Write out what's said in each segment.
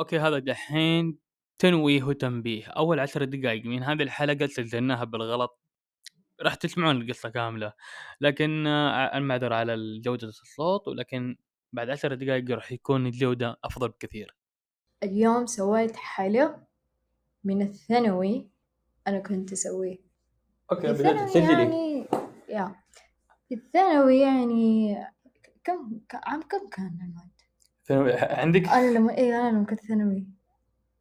أوكي هذا دحين تنويه وتنبيه. أول عشر دقائق من هذه الحلقة سجلناها بالغلط راح تسمعون القصة كاملة. لكن المعذره على جودة الصوت ولكن بعد عشر دقائق راح يكون الجودة أفضل بكثير. اليوم سويت حلو من الثانوي أنا كنت أسويه. أوكي الثانوي تسجلي. يعني yeah. في الثانوي يعني كم عام كم كان المواد؟ ثانوي- عندك؟ أنا لما إيه أنا لما كنت ثانوي.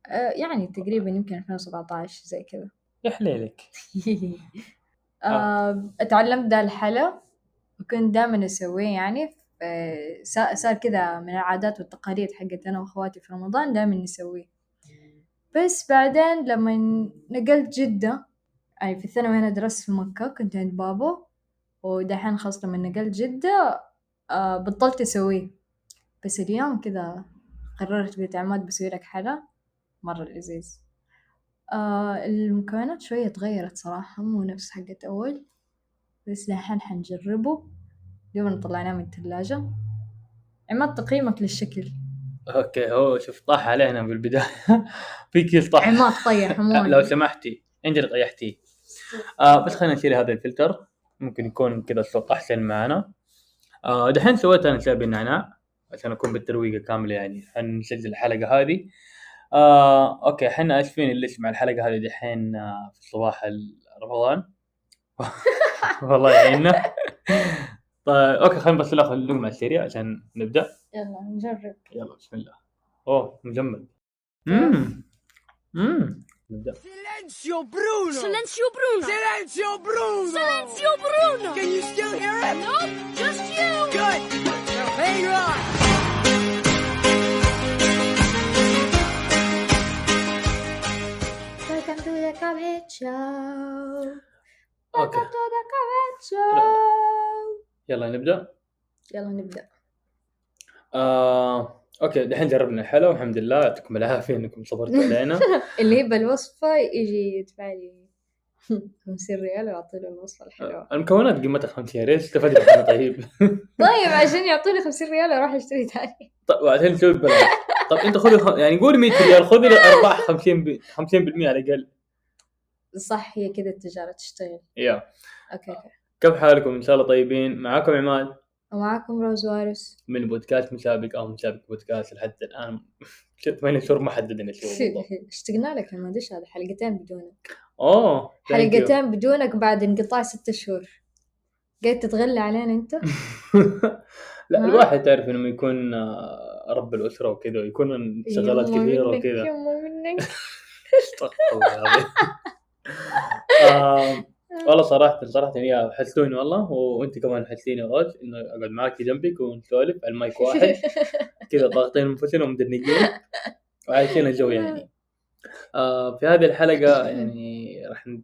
آه يعني تقريبا يمكن 2017 زي كذا. يا حليلك. آه اتعلمت ده الحلا وكنت دائما أسويه يعني. صار كذا من العادات والتقاليد حقت أنا وأخواتي في رمضان دائما نسويه. بس بعدين لما نقلت جدة يعني في الثانوي أنا درست في مكة كنت عند بابا. ودحين خلاص لما نقلت جدة آه بطلت أسويه. بس اليوم كذا قررت قلت عماد بسوي لك حلا مرة لذيذ. آه المكونات شوية تغيرت صراحة مو نفس حقت أول بس دحين حنجربه. اليوم طلعناه من الثلاجة عماد تقييمك للشكل. أوكي هو شوف طاح علينا بالبدايه في كيس طاح. عماد طيح عموما لو سمحتي. انت اللي طيحتيه آه بس خلينا نشيل هذا الفلتر. ممكن يكون كذا الصوت أحسن معنا. آه دحين سويت أنا شاي بالنعناع عشان أكون بالترويقه كامله يعني حنسجل الحلقة هذه آه أوكي إحنا آسفين اللي يسمع الحلقة هذه دحين آه في صباح ال- رمضان والله يعيننا طيب أوكي خلينا بس ناخذ اللقمة على السريع عشان نبدأ يلا نجرب يلا بسم الله أوه مجمد امم امم نبدأ Silenzio Bruno! Silenzio Bruno! Silenzio Bruno! Silenzio Bruno! Can you still hear it? No, just you! Good! Now hang on! Welcome to the Cuphead Show. Welcome to the Cuphead Show. يلا نبدأ. يلا نبدأ. آه، أوكي دحين جربنا. الحلا والحمد لله. يعطيكم العافية إنكم صبرتوا علينا. اللي يبى الوصفة يجي يدفع لي. 50 ريال ويعطي له الوصفة الحلوة المكونات قيمتها 50 ريال استفدنا إحنا طيب؟ طيب عشان يعطوني 50 ريال أروح أشتري ثاني. طيب وبعدين نسوي ببلاش. طب أنت خذي. يعني قولي 100 ريال خذي الأرباح 50 ب... 50% على الأقل. صح هي كذا التجارة تشتغل. yeah. أوكي أوكي. كيف حالكم؟ إن شاء الله طيبين. معاكم عماد. ومعاكم روز وارس من بودكاست مسابق أو مسابق بودكاست لحد الآن. ثمانية شهور ما حددنا شو بالضبط. اشتقنا لك ما ادري هذا؟ حلقتين بدونك. أوه. حلقتين بدونك بعد انقطاع ستة شهور قاعد تتغلى علينا أنت لا؟ الواحد تعرف لما يكون آه، رب الأسرة وكذا ويكون شغلات كثيرة وكذا يما منك والله صراحة صراحة يا حسوني والله وأنت كمان حسيني روز إنه أقعد معك جنبك ونسولف على المايك واحد كذا ضاغطين أنفسنا ومدنقين وعايشين الجو يعني. آه في هذه الحلقة يعني راح ن-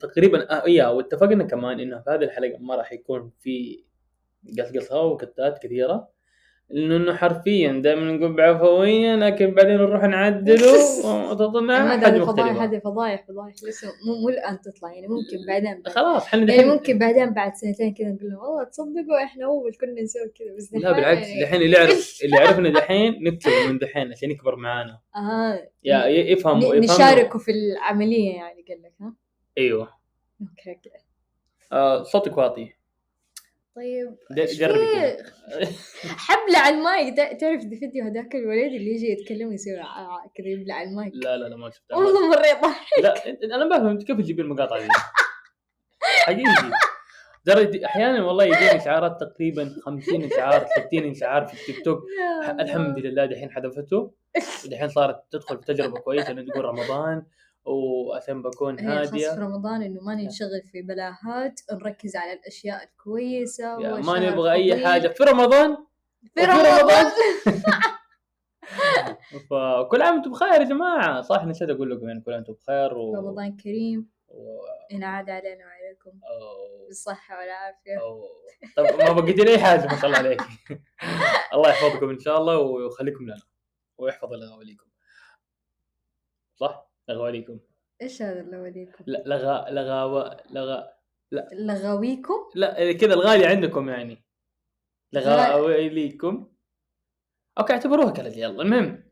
تقريبا يا واتفقنا كمان إنه في هذه الحلقة ما راح يكون في قصقصة وكتات كثيرة. لأنه حرفيا دائما نقول بعفوية لكن بعدين نروح نعدله وتطلع عماد حاجة هذه فضايح فضايح فضايح. لسه مو مو الآن تطلع يعني ممكن بعدين بعد. خلاص إحنا يعني ممكن بعدين بعد سنتين كذا نقول لهم والله تصدقوا إحنا أول كنا نسوي كذا بس لا بالعكس يعني- دحين اللي يعرف اللي يعرفنا دحين نكتب من دحين عشان يكبر معانا. آه يا ي- يفهم ن- يفهم نشاركوا في العملية يعني قال لك ها؟ أيوه. أوكي أوكي. آه صوتك واطي. طيب كذا حبلة على المايك. تع- تعرف ذا فيديو هذاك الوليد اللي يجي يتكلم ع- كذا يبلع على المايك؟ لا لا لا ما شفتها. والله مرة يضحك لا أنا ما فهمت. كيف تجيب المقاطع دي؟ حقيقي. ترى أحيانا والله يجيني اشعارات تقريبا 50 اشعار 60 اشعار في التيك توك. الحمد لله دحين حذفته. ودحين صارت تدخل في تجربة كويسة. انه تقول رمضان وعشان بكون هي خاص في هاديه رمضان إنه ما ننشغل في بلاهات نركز على الأشياء الكويسة yeah ما نبغى أي. حاجة. في رمضان؟ في وفي رمضان فكل عام وأنتم بخير يا جماعة. صح نسيت أقول لكم يعني كل عام وأنتم بخير و... رمضان كريم. و... ينعاد علينا وعليكم. أو... بالصحة والعافية. أو... طب ما بقيت لي اي حاجة ما شاء الله عليك. الله يحفظكم إن شاء الله ويخليكم لنا ويحفظ الاغواليكم صح؟ اغواليكم إيش هذا اللي وليكم لا لغا لغا لغا لغويكم؟ لا كذا الغالي عندكم يعني. لغاويليكم أوكي اعتبروها كذا يلا المهم.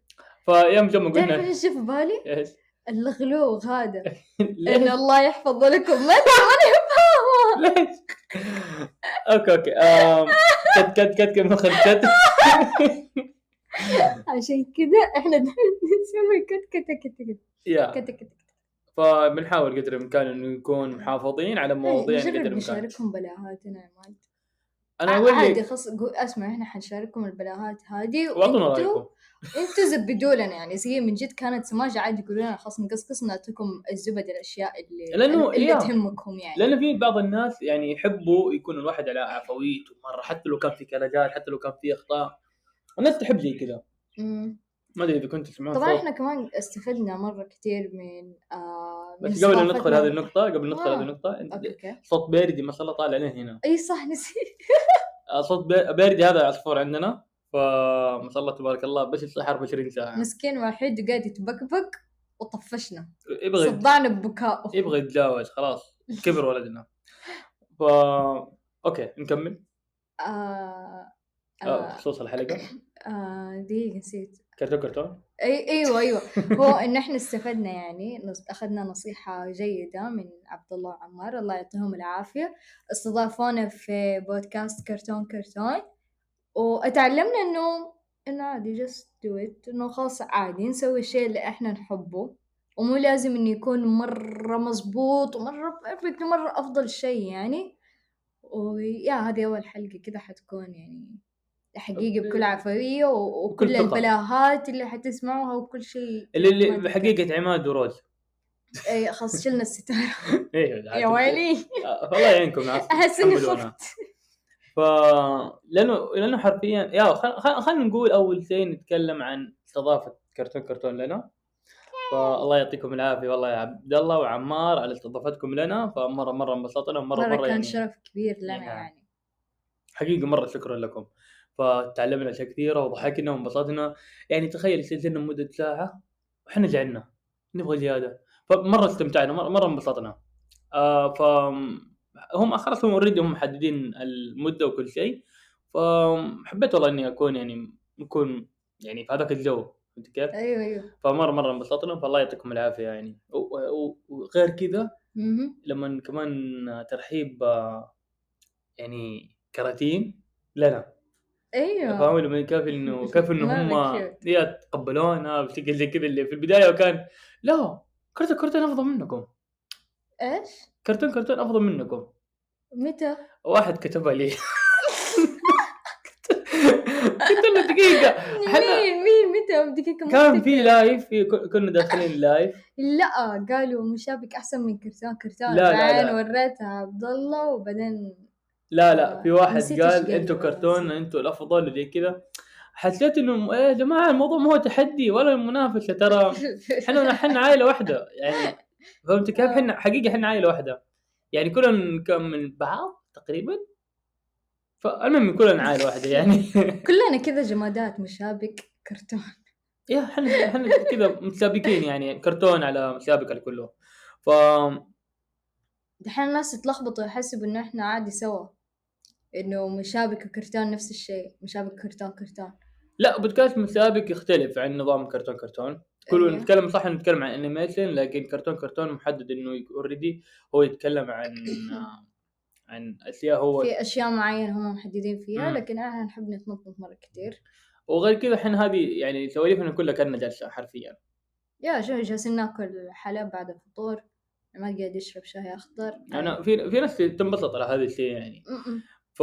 فيوم جم تعرف قلنا إيش جا في بالي؟ إيش؟ الغلوغ هذا؟ إن الله يحفظ لكم. ما نفهمها ليش؟ أوكي أوكي. كت كت كت كت مخرج كت. عشان كذا إحنا نسوي كت كت كت كت. كت كت فبنحاول قدر الامكان إنه نكون محافظين على مواضيع قدر الامكان. نشارككم بلاهاتنا يا مالد أنا أقول عادي خص اسمع إحنا حنشارككم البلاهات هذه وانتوا رأيكم. أنتوا زبدوا لنا يعني. زي من جد كانت سماجة عادي يقولوا لنا خلاص نقصقص نعطيكم الزبد الأشياء اللي لأنه- اللي. تهمكم يعني. لأن في بعض الناس يعني يحبوا يكون الواحد على عفويته مره حتى لو كان في كلاجات حتى لو كان في أخطاء. الناس تحب زي كذا. ما أدري إذا كنت تسمعون طبعا إحنا كمان استفدنا مرة كثير من آه من بس قبل ندخل هذه النقطة قبل ندخل آه. هذه النقطة أوكي أوكي. صوت بيردي ما شاء الله طالع لنا هنا. إي صح نسيت. آه، صوت بي- بيردي هذا عصفور عندنا فما شاء الله تبارك الله بس يصيح 24 ساعة. مسكين وحيد وقاعد يتبكبك وطفشنا. يبغى صدعنا ببكائه. يبغى يتجاوز خلاص. كبر ولدنا. ف أوكي نكمل. آه آه، آه بخصوص الحلقة. آه دقيقة نسيت. كرتون كرتون؟ اي أيوه أيوه. هو إن إحنا استفدنا يعني أخذنا نصيحة جيدة من عبد الله وعمار الله يعطيهم العافية. استضافونا في بودكاست كرتون كرتون. واتعلمنا إنه انه عادي just do it. إنه خلاص عادي نسوي الشيء اللي إحنا نحبه. ومو لازم إنه يكون مرة مزبوط ومرة perfect ومرة أفضل شيء يعني. ويا هذه أول حلقة كذا حتكون يعني حقيقة بكل بكل وكل. البلاهات اللي حتسمعوها وكل شيء اللي. بحقيقة عماد وروز اي خلاص شلنا الستارة. أيوه يا ويلي. آه، الله يعينكم أحس إني. خفت. ف لأنه لأنه حرفيا يا خل... خل... خلينا نقول أول شيء نتكلم عن استضافة كرتون كرتون لنا. فالله يعطيكم العافية. والله يا عبد الله وعمار على استضافتكم لنا. فمره مرة انبسطنا. ومرة مرة مرة, كان يعني شرف كبير لنا يعني يعني. حقيقة مرة شكرا لكم. فتعلمنا أشياء كثيرة وضحكنا وانبسطنا. يعني تخيل سلسلنا مدة ساعة وحنا زعلنا نبغى زيادة. فمرة استمتعنا مرة, انبسطنا. آه ف هم خلاص هم اوريدي هم محددين المدة وكل شيء. فحبيت والله إني أكون يعني نكون يعني في هذاك الجو. فهمت كيف؟ أيوه أيوه. فمرة مرة انبسطنا. فالله يعطيكم العافية يعني. وغير كذا. لما كمان ترحيب آه، يعني كراتين لنا أيوه فاهم لما كيف انه كيف إنه هم تقبلونا بشكل زي كذا اللي في البداية وكان لا كرتون كرتون أفضل منكم إيش؟ كرتون كرتون أفضل منكم متى؟ واحد كتبها لي قلت له إحنا مين مين متى؟ دقيقة كان. في live في كنا داخلين live لا قالوا مشابك أحسن من كرتون كرتون لا، لا، لا. وريتها عبد الله وبعدين لا لا في واحد نسيت إيش قال قال. أنتوا كرتون. أنتوا الأفضل وزي كذا. حسيت انه يا جماعة الموضوع ما هو تحدي ولا منافسة ترى إحنا إحنا عائلة واحدة يعني فهمت كيف؟ إحنا حقيقة إحنا عائلة واحدة. يعني كلنا نكمل بعض تقريبا؟ فالمهم كلنا عائلة واحدة يعني. كلنا كذا جمادات مشابك كرتون. yeah إحنا إحنا كذا متسابقين يعني كرتون على مسابقه لكله ف دحين الناس يتلخبطوا يحسبوا إنه إحنا عادي سوا. إنه مشابك وكرتون نفس الشيء مشابك كرتون كرتون لا بودكاست مسابق يختلف عن نظام كرتون كرتون كل أيوه. نتكلم صح نتكلم عن animation لكن كرتون كرتون محدد إنه already هو يتكلم عن عن أشياء هو في أشياء معينة هم محددين فيها مم. لكن إحنا نحب نتنطط مرة كتير وغير كذا إحنا هذه يعني سواليفنا كلها كاننا جلسة حرفيا يا شو جالسين ناكل حلى بعد الفطور ما قاعد يشرب شاي أخضر أنا في في ناس تنبسط على هذا الشيء يعني. ف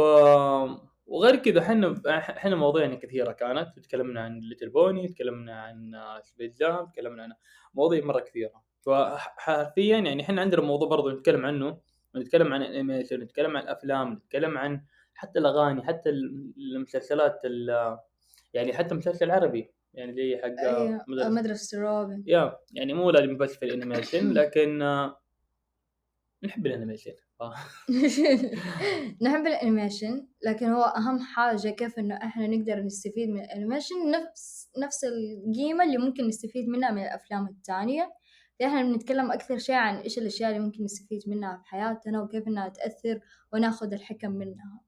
وغير كذا إحنا إحنا مواضيعنا كثيرة كانت. تكلمنا عن Little Pony تكلمنا عن Space Jam تكلمنا عن مواضيع مرة كثيرة. فحرفيا يعني إحنا عندنا موضوع برضه نتكلم عنه. نتكلم عن ال animation نتكلم عن الافلام نتكلم عن حتى الأغاني حتى المسلسلات ال- يعني حتى مسلسل عربي. يعني زي حق أيوه مدرسة مدرسة الروابي يا يعني مو لازم بس في ال animation لكن آه، نحب الانيميشن. نحب ال animation لكن هو أهم حاجة كيف إنه إحنا نقدر نستفيد من ال animation نفس نفس القيمة اللي ممكن نستفيد منها من الأفلام التانية إحنا بنتكلم أكثر شيء عن إيش الأشياء اللي ممكن نستفيد منها في حياتنا وكيف إنها تأثر وناخذ الحكم منها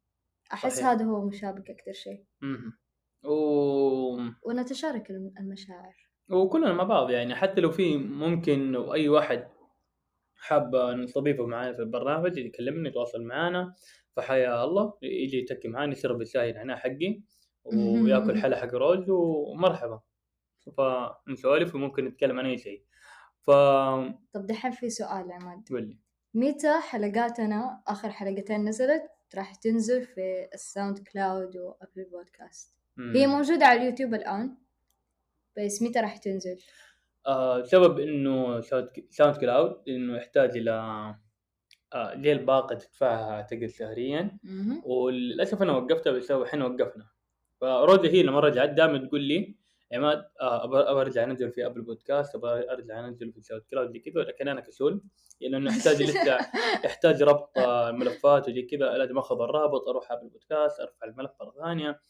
أحس صحيح. هذا هو مشابك أكثر شيء. و... ونتشارك الم- المشاعر وكلنا مع بعض يعني حتى لو في ممكن لو أي واحد حاب نستضيفه معانا في البرنامج يكلمنا يتواصل معانا فحيا الله يجي يتكي معانا يشرب الشاي العناء حقي وياكل حلا حق روز ومرحبا. فنسولف وممكن نتكلم عن أي شيء. ف طب دحين في سؤال عماد. قول متى حلقاتنا آخر حلقتين نزلت راح تنزل في ال SoundCloud و Apple Podcast. هي موجودة على اليوتيوب الآن بس متى راح تنزل؟ آه سبب إنه SoundCloud إنه يحتاج إلى آه ليه الباقة تدفعها اعتقد شهريا. وللأسف أنا وقفتها بسبب إحنا وقفنا. فروجا هي لما رجعت دائما تقول لي عماد آه، أبغى أرجع أنزل في Apple Podcast أبغى أرجع أنزل في SoundCloud زي كذا لكن أنا كسول لأنه يحتاج لسه يحتاج ربط الملفات وزي كذا لازم أخذ الرابط أروح Apple Podcast أرفع الملف مرة ثانية.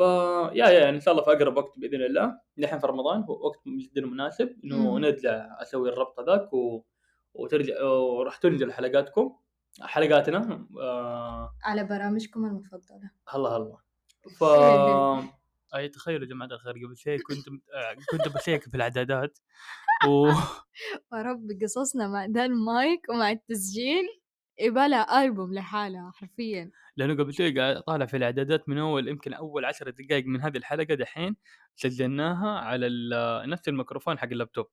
ف يا يا يعني إن شاء الله في أقرب وقت بإذن الله. نحن في رمضان هو وقت جدا مناسب إنه. نرجع أسوي الربط هذاك و... وترجع وراح تنزل حلقاتكم حلقاتنا. آه... على برامجكم المفضلة. هلا هلا. ف أي تخيلوا يا جماعة الخير قبل شيء كنت آه، كنت بشيك في الاعدادات و ورب قصصنا مع ذا المايك ومع التسجيل. يبالها ألبوم لحالها حرفيا. لأنه قبل شوي قاعد طالع في الإعدادات من أول يمكن أول عشر دقائق من هذه الحلقة دحين سجلناها على ال- نفس الميكروفون حق اللابتوب.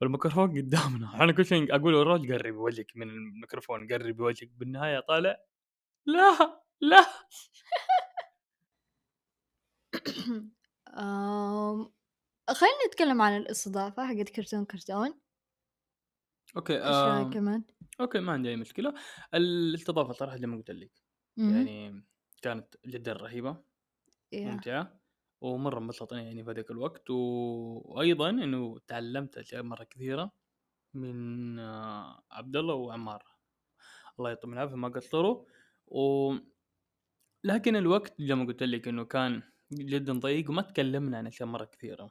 والميكروفون قدامنا. أنا كل شيء أقول الرجل قرب وجهك من الميكروفون قرب وجهك. بالنهاية طالع لا لا. خلينا نتكلم عن الإستضافة حقت كرتون كرتون. okay إيش رأيك آم، كمان؟ okay ما عندي أي مشكلة الإستضافة صراحة زي ما قلت لك. يعني كانت جدا رهيبة يا. ممتعة ومرة انبسطنا يعني في ذاك الوقت و... وأيضا إنه تعلمت أشياء مرة كثيرة من آه، عبد الله وعمار الله يعطيهم العافية ما قصروا و... لكن الوقت زي ما قلت لك إنه كان جدا ضيق وما تكلمنا عن أشياء مرة كثيرة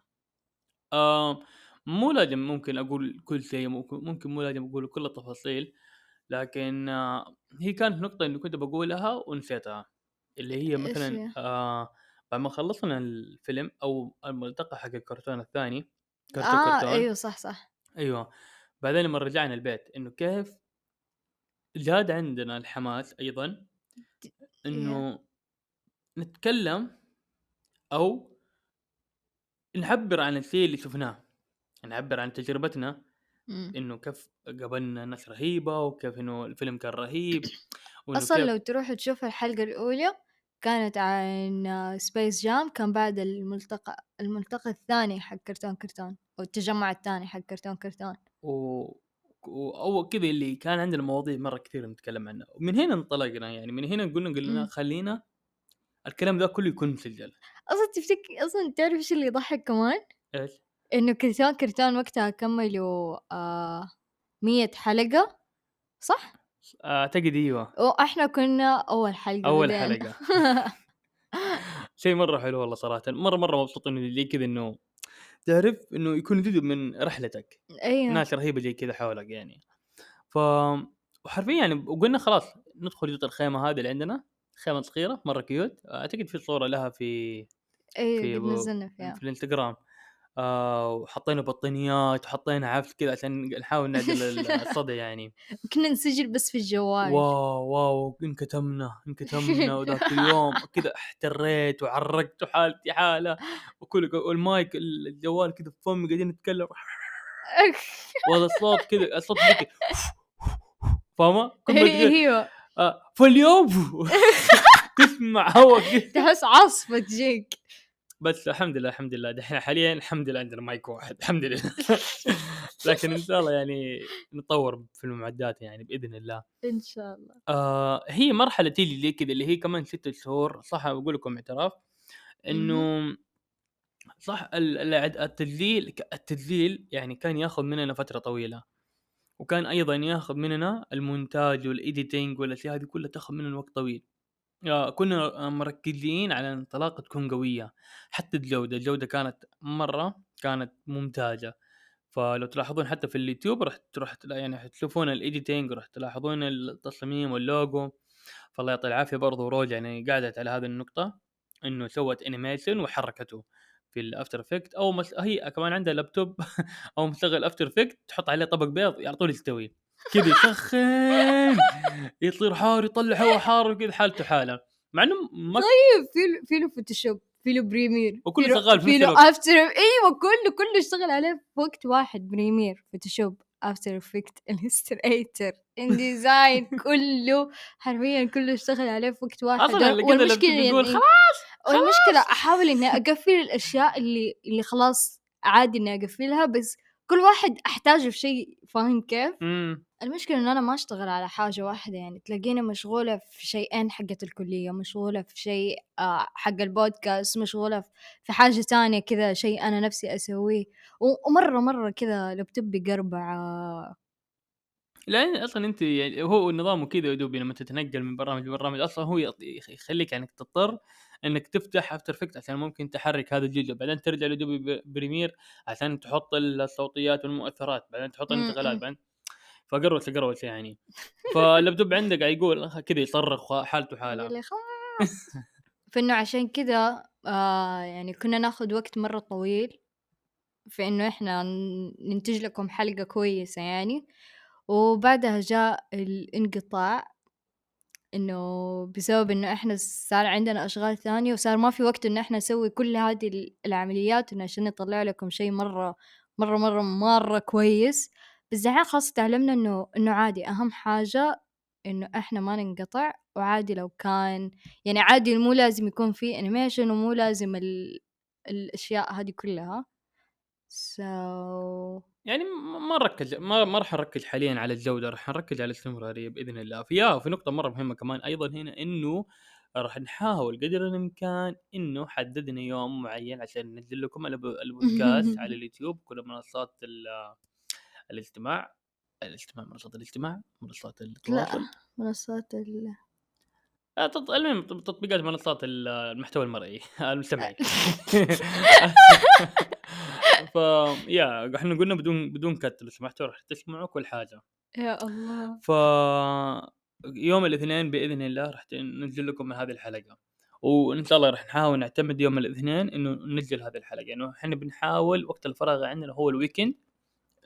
آه مو لازم ممكن أقول كل شيء ممكن ممكن مو لازم أقول كل التفاصيل لكن آه هي كانت نقطة انه كنت بقولها ونسيتها اللي هي إيش مثلا هي؟ آه بعد ما خلصنا الفيلم أو الملتقى حق الكرتون الثاني كرتون آه كرتون. أيوه صح صح. أيوه. بعدين لما رجعنا البيت إنه كيف زاد عندنا الحماس أيضا إنه نتكلم أو نعبر عن الشيء اللي شفناه. نعبر عن تجربتنا. إنه كيف قابلنا ناس رهيبة وكيف إنه الفيلم كان رهيب أصلا كيف لو تروح تشوف الحلقة الأولى كانت عن سبيس جام كان بعد الملتقى الملتقى الثاني حق كرتون كرتون أو التجمع الثاني حق كرتون كرتون و... أو كذا اللي كان عندنا مواضيع مرة كثير نتكلم عنها ومن هنا انطلقنا يعني من هنا قلنا قلنا. خلينا الكلام ذا كله يكون مسجل أصلا تفتكر أصلا تعرف إيش اللي يضحك كمان؟ إيش؟ إنه كرتون كرتون وقتها كملوا آه مية حلقة صح؟ أعتقد إيوه. وإحنا كنا أول حلقة أول بدينا. حلقة. شيء مرة حلو والله صراحة. مرة مرة مبسوط إنه زي كذا إنه تعرف إنه يكون جزء من رحلتك. أيوه. ناس رهيبة زي كذا حولك يعني. ف وحرفيا يعني وقلنا خلاص ندخل جزء الخيمة هذه اللي عندنا خيمة صغيرة مرة cute أعتقد في صورة لها في أيوه في نزلنا فيها. في الإنستغرام. آه وحطينا بطانيات وحطينا عفش كذا عشان نحاول نعدل ال- الصدى يعني. كنا نسجل بس في الجوال. واو واو انكتمنا انكتمنا وذاك اليوم كذا احتريت وعرقت وحالتي حالة وكل والمايك الجوال كذا في فمي قاعدين نتكلم. وهذا الصوت كذا الصوت ذيك فاهمة؟ تقول إيوه. آه فاليوم. تسمع هوا كذا. تحس عاصفة تجيك. بس الحمد لله الحمد لله. دحين حاليا الحمد لله عندنا مايك واحد الحمد لله. لكن إن شاء الله يعني نتطور في المعدات يعني بإذن الله. إن شاء الله. آه هي مرحلة تيجي لي كذا اللي هي كمان ست شهور صح بقول لكم اعتراف؟ إنه صح التعديل التعديل يعني كان ياخذ مننا فترة طويلة. وكان أيضا ياخذ مننا المونتاج وال editing والأشياء هذه كلها تاخذ مننا وقت طويل. آه، كنا مركزين على ان الانطلاقه تكون قوية. حتى الجودة الجودة كانت مرة كانت ممتازة. فلو تلاحظون حتى في اليوتيوب راح تروح تلا- يعني حتشوفون ال editing راح تلاحظون التصاميم واللوجو. فالله يعطي العافية برضو روج يعني قعدت على هذه النقطة إنه سوت animation وحركته في ال After Effect أو مس... هي كمان عندها لابتوب أو مشغل After Effect تحط عليه طبق بيض على طول يستوي كذا يسخن يصير حار يطلع هواء حار وكذا حالته حالة مع إنه ما طيب في له في له Photoshop في له Premiere وكله شغال في له. After إيوه كله كله اشتغل عليه في وقت واحد Premiere Photoshop After Effect Illustrator ان ديزاين كله حرفيا كله اشتغل عليه في وقت واحد كذا والمشكلة يعني خلاص والمشكلة أحاول إني أقفل الأشياء اللي اللي خلاص عادي إني أقفلها بس كل واحد أحتاجه في شيء فاهم كيف؟ المشكلة إن أنا ما أشتغل على حاجة واحدة يعني تلاقيني مشغولة في شيئين حقة الكلية مشغولة في شيء آه، حق البودكاست مشغولة في- في حاجة تانية كذا شيء أنا نفسي أسويه و- ومرة مرة كذا لابتوب بيقربع آه، لأن أصلا أنت يعني هو نظامه كذا Adobe لما تتنقل من برنامج لبرنامج أصلا هو يط- يخليك يعني تضطر إنك تفتح After Effect عشان ممكن تحرك هذا الجزء بعدين ترجع ل Adobe Premiere عشان تحط الصوتيات والمؤثرات بعدين تحط الانتقالات. بعدين فقروش قروش يعني. فاللابتوب عندك يقول كذا يصرخ حالته حالة. خلاص. فإنه عشان كذا آه يعني كنا ناخد وقت مرة طويل في إنه إحنا ن- ننتج لكم حلقة كويسة يعني. وبعدها جاء الانقطاع إنه بسبب إنه إحنا صار عندنا أشغال ثانية وصار ما في وقت إن إحنا نسوي كل هذه ال- العمليات عشان نطلع لكم شيء مرة مرة مرة مرة كويس. بس دحين خلاص تعلمنا إنه إنه عادي أهم حاجة إنه إحنا ما ننقطع وعادي لو كان يعني عادي مو لازم يكون في انيميشن ومو لازم ال... الأشياء هذه كلها. So يعني ما نركز ما ما راح نركز حاليا على الجودة راح نركز على الاستمراريه بإذن الله. في يا في نقطة مرة مهمة كمان أيضا هنا إنه راح نحاول قدر الإمكان إنه حددنا يوم معين عشان ننزل لكم الب- البودكاست على اليوتيوب كل منصات الاجتماع الاجتماع منصات الاجتماع منصات التواصل. لا منصات ال... آه، المهم تطبيقات منصات ال- المحتوى المرئي المستمعي ف يا إحنا قلنا بدون بدون cut لو سمحتوا راح تسمعوا كل حاجة. يا الله. ف يوم الاثنين بإذن الله راح ننزل لكم هذه الحلقة. وإن شاء الله راح نحاول نعتمد يوم الاثنين إنه ننزل هذه الحلقة. يعني إحنا بنحاول وقت الفراغ عندنا هو ال weekend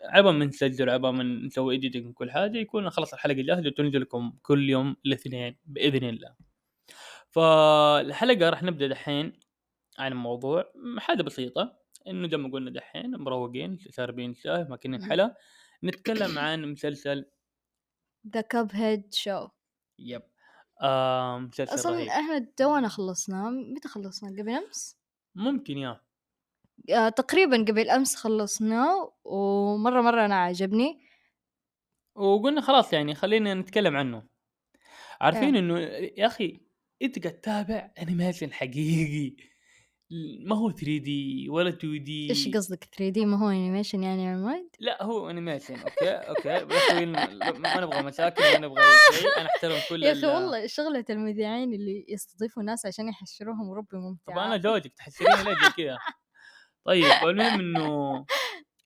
عبال ما نسجل عبال ما نسوي editing كل حاجة يكون خلاص الحلقة جاهزه وتنزل لكم كل يوم الاثنين بإذن الله. فالحلقة راح نبدأ دحين عن موضوع حاجة بسيطة إنه زي ما قلنا دحين مروقين شاربين شاي ماكلين حلا نتكلم عن مسلسل ذا كاب هيد شو يب. آه مسلسل أصلا رهيب. إحنا تونا خلصناه متى خلصنا؟ قبل أمس؟ ممكن يا. آه تقريبا قبل أمس خلصناه ومرة مرة أنا عجبني. وقلنا خلاص يعني خلينا نتكلم عنه. عارفين إيه. إنه يا أخي أنت قاعد تتابع animation حقيقي. ما هو 3D ولا 2D إيش قصدك 3D ما هو animation يعني يا عماد لا هو animation okay okay. بس ما نبغى مشاكل ما نبغى شيء. أنا أحترم كل يا أخي ال- والله شغلة المذيعين اللي يستضيفوا ناس عشان يحشروهم ربي ممتعة طب أنا زوجك تحشريني ليه زي كذا؟ طيب المهم إنه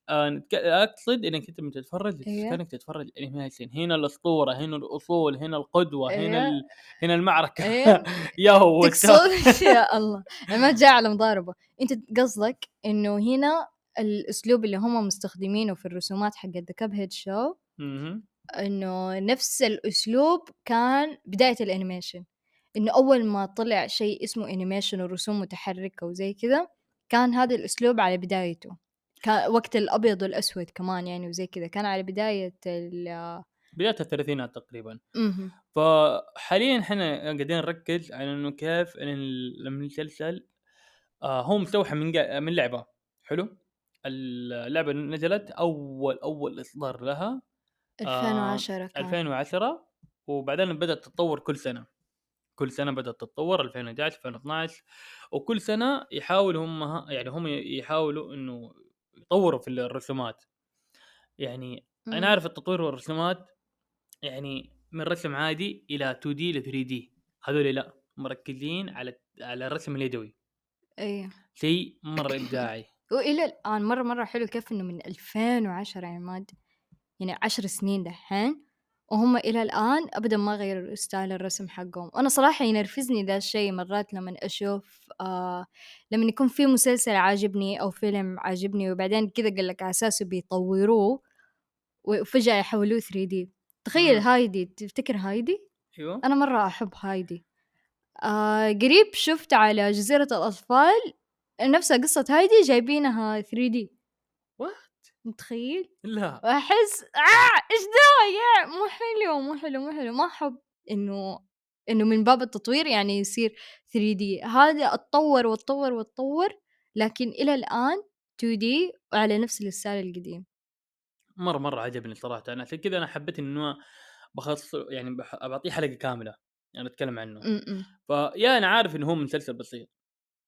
آه نتك- أقصد إنك أنت تتفرج أيوه. كأنك تتفرج animation هنا الأسطورة هنا الأصول هنا القدوة هنا أيوه. ال... هنا المعركة أيوه. يا هو تقصد يا الله ما جاء على مضاربة أنت قصدك إنه هنا الأسلوب اللي هم مستخدمينه في الرسومات حق The Cuphead Show. إنه نفس الأسلوب كان بداية ال animation إنه أول ما طلع شيء اسمه animation ورسوم متحركة وزي كذا كان هذا الأسلوب على بدايته. كان وقت الأبيض والأسود كمان يعني وزي كذا كان على بداية ال بداية الثلاثينات تقريبا. فحاليا إحنا قاعدين نركز على إنه كيف المسلسل آه هو مستوحى من من لعبة. حلو؟ اللعبه نزلت أول أول إصدار لها 2010 كان. 2010 وبعدين بدأت تتطور كل سنة. كل سنة بدأت تتطور 2011 2012 وكل سنة يحاولوا هم يعني هم يحاولوا إنه يطوروا في الرسومات. يعني مم. أنا عارف التطوير والرسومات يعني من رسم عادي إلى 2D ل 3D هذول لا مركزين على على الرسم اليدوي. أيوه شيء مرة إبداعي. والى الآن مرة مرة حلو كيف إنه من 2010 يا عماد يعني عشر سنين دحين وهم إلى الآن أبدا ما غيروا style الرسم حقهم وأنا صراحة ينرفزني ذا الشيء مرات لما أشوف آه لما يكون في مسلسل عاجبني أو فيلم عاجبني وبعدين كذا قال لك على أساسه بيطوروه وفجأة يحولوه 3D تخيل مم. هايدي تفتكر هايدي؟ أيوه أنا مرة أحب هايدي آه قريب شفت على جزيرة الأطفال نفسها قصة هايدي جايبينها 3D What؟ متخيل؟ لا. وأحس آه إيش ذا يا مو حلو مو حلو مو حلو. ما أحب إنه إنه من باب التطوير يعني يصير 3D هذا أتطور وأتطور وأتطور لكن إلى الآن 2D وعلى نفس ال style القديم. مرة مرة عجبني صراحة أنا عشان كذا أنا حبيت إنه بخصص يعني بعطيه حلقة كاملة يعني أتكلم عنه. م-م. فيا أنا عارف إنه هو مسلسل بسيط.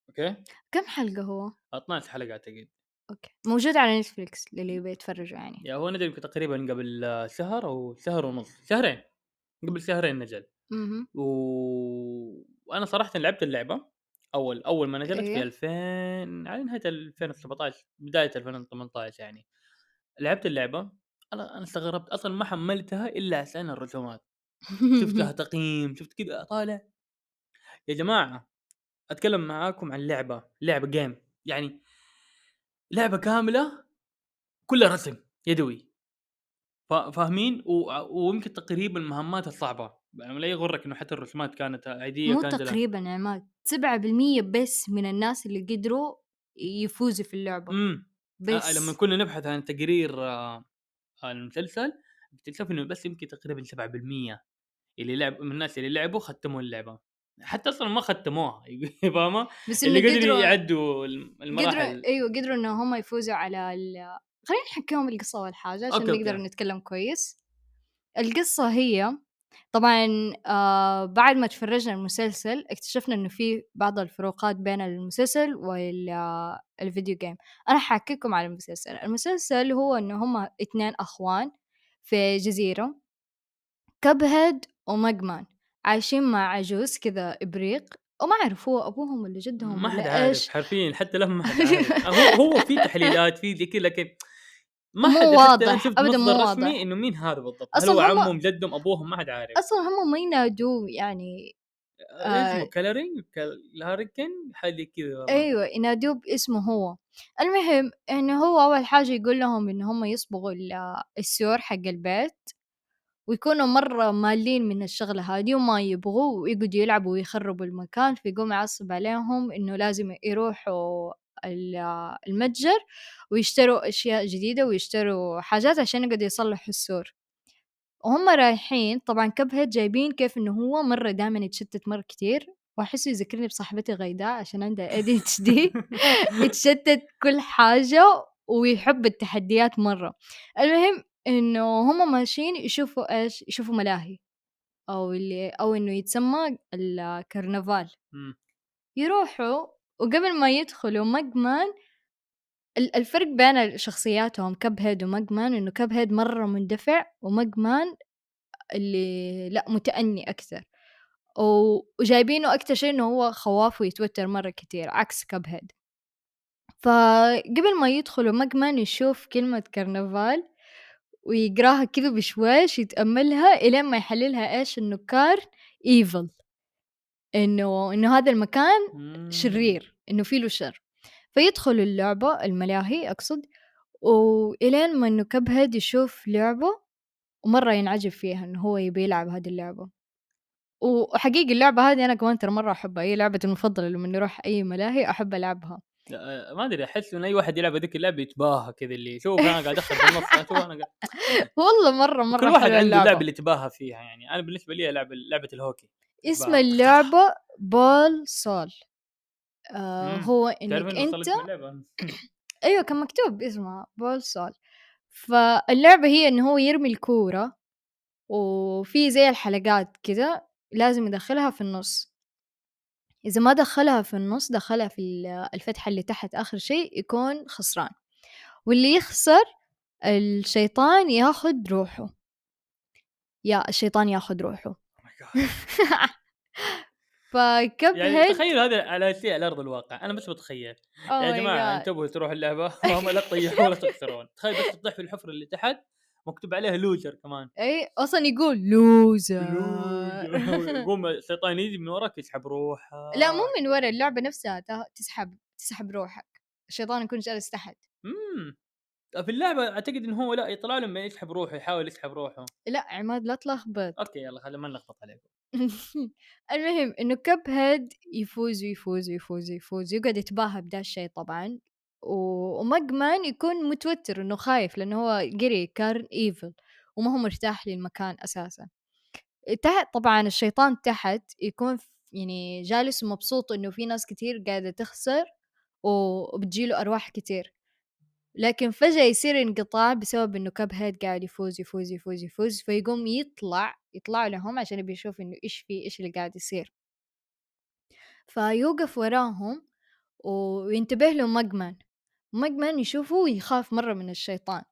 okay؟ كم حلقة هو؟ 12 حلقة أعتقد. okay. موجود على Netflix للي بيتفرجوا يعني. يا هو نزل تقريبا قبل آه، شهر أو شهر ونص شهرين قبل شهرين نزل. مهم. و... وأنا صراحة لعبت اللعبة أول أول ما نزلت في أوكي. 2000 على نهاية 2017 بداية 2018 يعني. لعبت اللعبة. أنا أنا استغربت أصلا ما حملتها إلا عشان الرسومات. شفت لها تقييم شفت كذا طالع. يا جماعة أتكلم معاكم عن لعبة لعبة جيم يعني لعبة كاملة كلها رسم يدوي. فا- فاهمين؟ و- ويمكن تقريبا المهمات الصعبه يعني لا يغرك إنه حتى الرسومات كانت عادية مو كانت تقريبا يا عماد 7% بس من الناس اللي قدروا يفوزوا في اللعبة. امم بس آه، لما كنا نبحث عن تقرير آه، المسلسل اكتشف إنه بس يمكن تقريبا 7% اللي لعب من الناس اللي لعبوا ختموا اللعبة. حتى أصلا ما ختموها فاهمة؟ بس اللي قدروا يعدوا الم- قدروا المراحل أيوه قدروا إنه هم يفوزوا على ال... خلينا نحكيهم القصة أول حاجة عشان okay، نقدر okay. نتكلم كويس. القصة هي طبعا آه بعد ما تفرجنا المسلسل اكتشفنا إنه في بعض الفروقات بين المسلسل وال video game. أنا حاحكيكم على المسلسل. المسلسل هو إنه هم اثنين أخوان في جزيرة Cuphead و Mugman عايشين مع عجوز كذا إبريق وما أعرف هو أبوهم ولا جدهم ما حد عارف حرفيا حتى لهم ما حد عارف. هو هو في تحليلات في ذي كذا لكن ما مو حد حتى واضح، شفت أبداً مو مصدر واضح. رسمي إنه مين هذا بالضبط؟ هل أصلاً هو هم- عمهم جدهم أبوهم؟ ما حد عارف. أصلا هم ما ينادوه يعني اسمه؟ آه. كلرينج كلاريكن حاجة كذا والله. أيوه ينادوه باسمه هو. المهم إنه هو أول حاجة يقول لهم إن هم يصبغوا ال- السور حق البيت. ويكونوا مرة مالين من الشغلة هذه وما يبغوا ويقعدوا يلعبوا ويخربوا المكان فيقوم يعصب عليهم إنه لازم يروحوا ال- المتجر ويشتروا أشياء جديدة ويشتروا حاجات عشان يقعدوا يصلحوا السور. وهم رايحين طبعا كبهد جايبين كيف إنه هو مرة دائما يتشتت مرة كتير واحسه يذكرني بصاحبتي غيداء عشان عندها اي دي اتش دي يتشتت كل حاجة ويحب التحديات مرة. المهم إنه هم ماشيين يشوفوا إيش يشوفوا ملاهي أو اللي أو إنه يتسمى الكرنفال. مم. يروحوا وقبل ما يدخلوا مقمان ال- الفرق بين شخصياتهم كبهيد ومقمان إنه كبهيد مرة مندفع ومقمان اللي لأ متأني أكثر. وجايبينه أكتر شيء إنه هو خواف ويتوتر مرة كتير عكس كبهيد فقبل ما يدخلوا Mugman يشوف كلمة كرنفال ويقراها كذا بشويش يتأملها إلين ما يحللها إيش؟ إنه carn evil. إنه إنه هذا المكان. شرير إنه فيه له شر. فيدخل اللعبة الملاهي أقصد وإلين ما إنه Cuphead يشوف لعبة ومرة ينعجب فيها إنه هو يبي يلعب هذه اللعبة. وحقيقي اللعبة هذه أنا كمان ترى مرة أحبها هي لعبتي المفضلة لما نروح أي ملاهي أحب ألعبها. لا، آه، ما أدري أحس إن أي واحد يلعب هذيك اللعبة يتباهى كذا اللي شوف أنا قاعد ادخل بالنص شوف أنا قاعد والله مرة مرة كل واحد عنده. اللعبة اللي يتباهى فيها يعني أنا بالنسبة لي لعبه لعبة الهوكي اسم بقى. اللعبة Ball Soul آه. هو اسم اللعبة أيوه كان مكتوب اسمها Ball Soul فاللعبة هي إنه هو يرمي الكورة وفي زي الحلقات كذا لازم يدخلها في النص إذا ما دخلها في النص دخلها في ال- الفتحة اللي تحت آخر شيء يكون خسران. واللي يخسر الشيطان ياخد روحه. يا الشيطان ياخد روحه. فكب يعني تخيل هذا على شيء على أرض الواقع. أنا بس بتخيل يا Oh جماعة. انتبهوا تروحوا اللعبة. وهم لا تطيحوا ولا تخسرون. تخيل بس تطيح في الحفرة اللي تحت. مكتوب عليها لوزر كمان. إي أصلا يقول لوزر. يقوم الشيطان يجي من وراك يسحب روحه. لا مو من ورا اللعبة نفسها تسحب تسحب روحك. الشيطان يكون جالس تحت. امم في اللعبة أعتقد إنه هو لا يطلع له لما يسحب روحه يحاول يسحب روحه. لا عماد لا تلخبط. okay يلا خلينا ما نلخبط عليكم. المهم إنه Cuphead يفوز ويفوز ويفوز ويفوز يقعد يتباهى بدا الشيء طبعا. و Mugman يكون متوتر إنه خايف لأنه هو قري carn evil وما هو مرتاح للمكان أساسا. تحت طبعا الشيطان تحت يكون يعني جالس ومبسوط إنه في ناس كتير قاعدة تخسر وبتجيله أرواح كتير. لكن فجأة يصير انقطاع بسبب إنه Cuphead قاعد يفوز يفوز يفوز يفوز فيقوم يطلع يطلع لهم عشان يبي يشوف إنه إيش في إيش اللي قاعد يصير. فيوقف وراهم وينتبه له Mugman مجمن يشوفه ويخاف مرة من الشيطان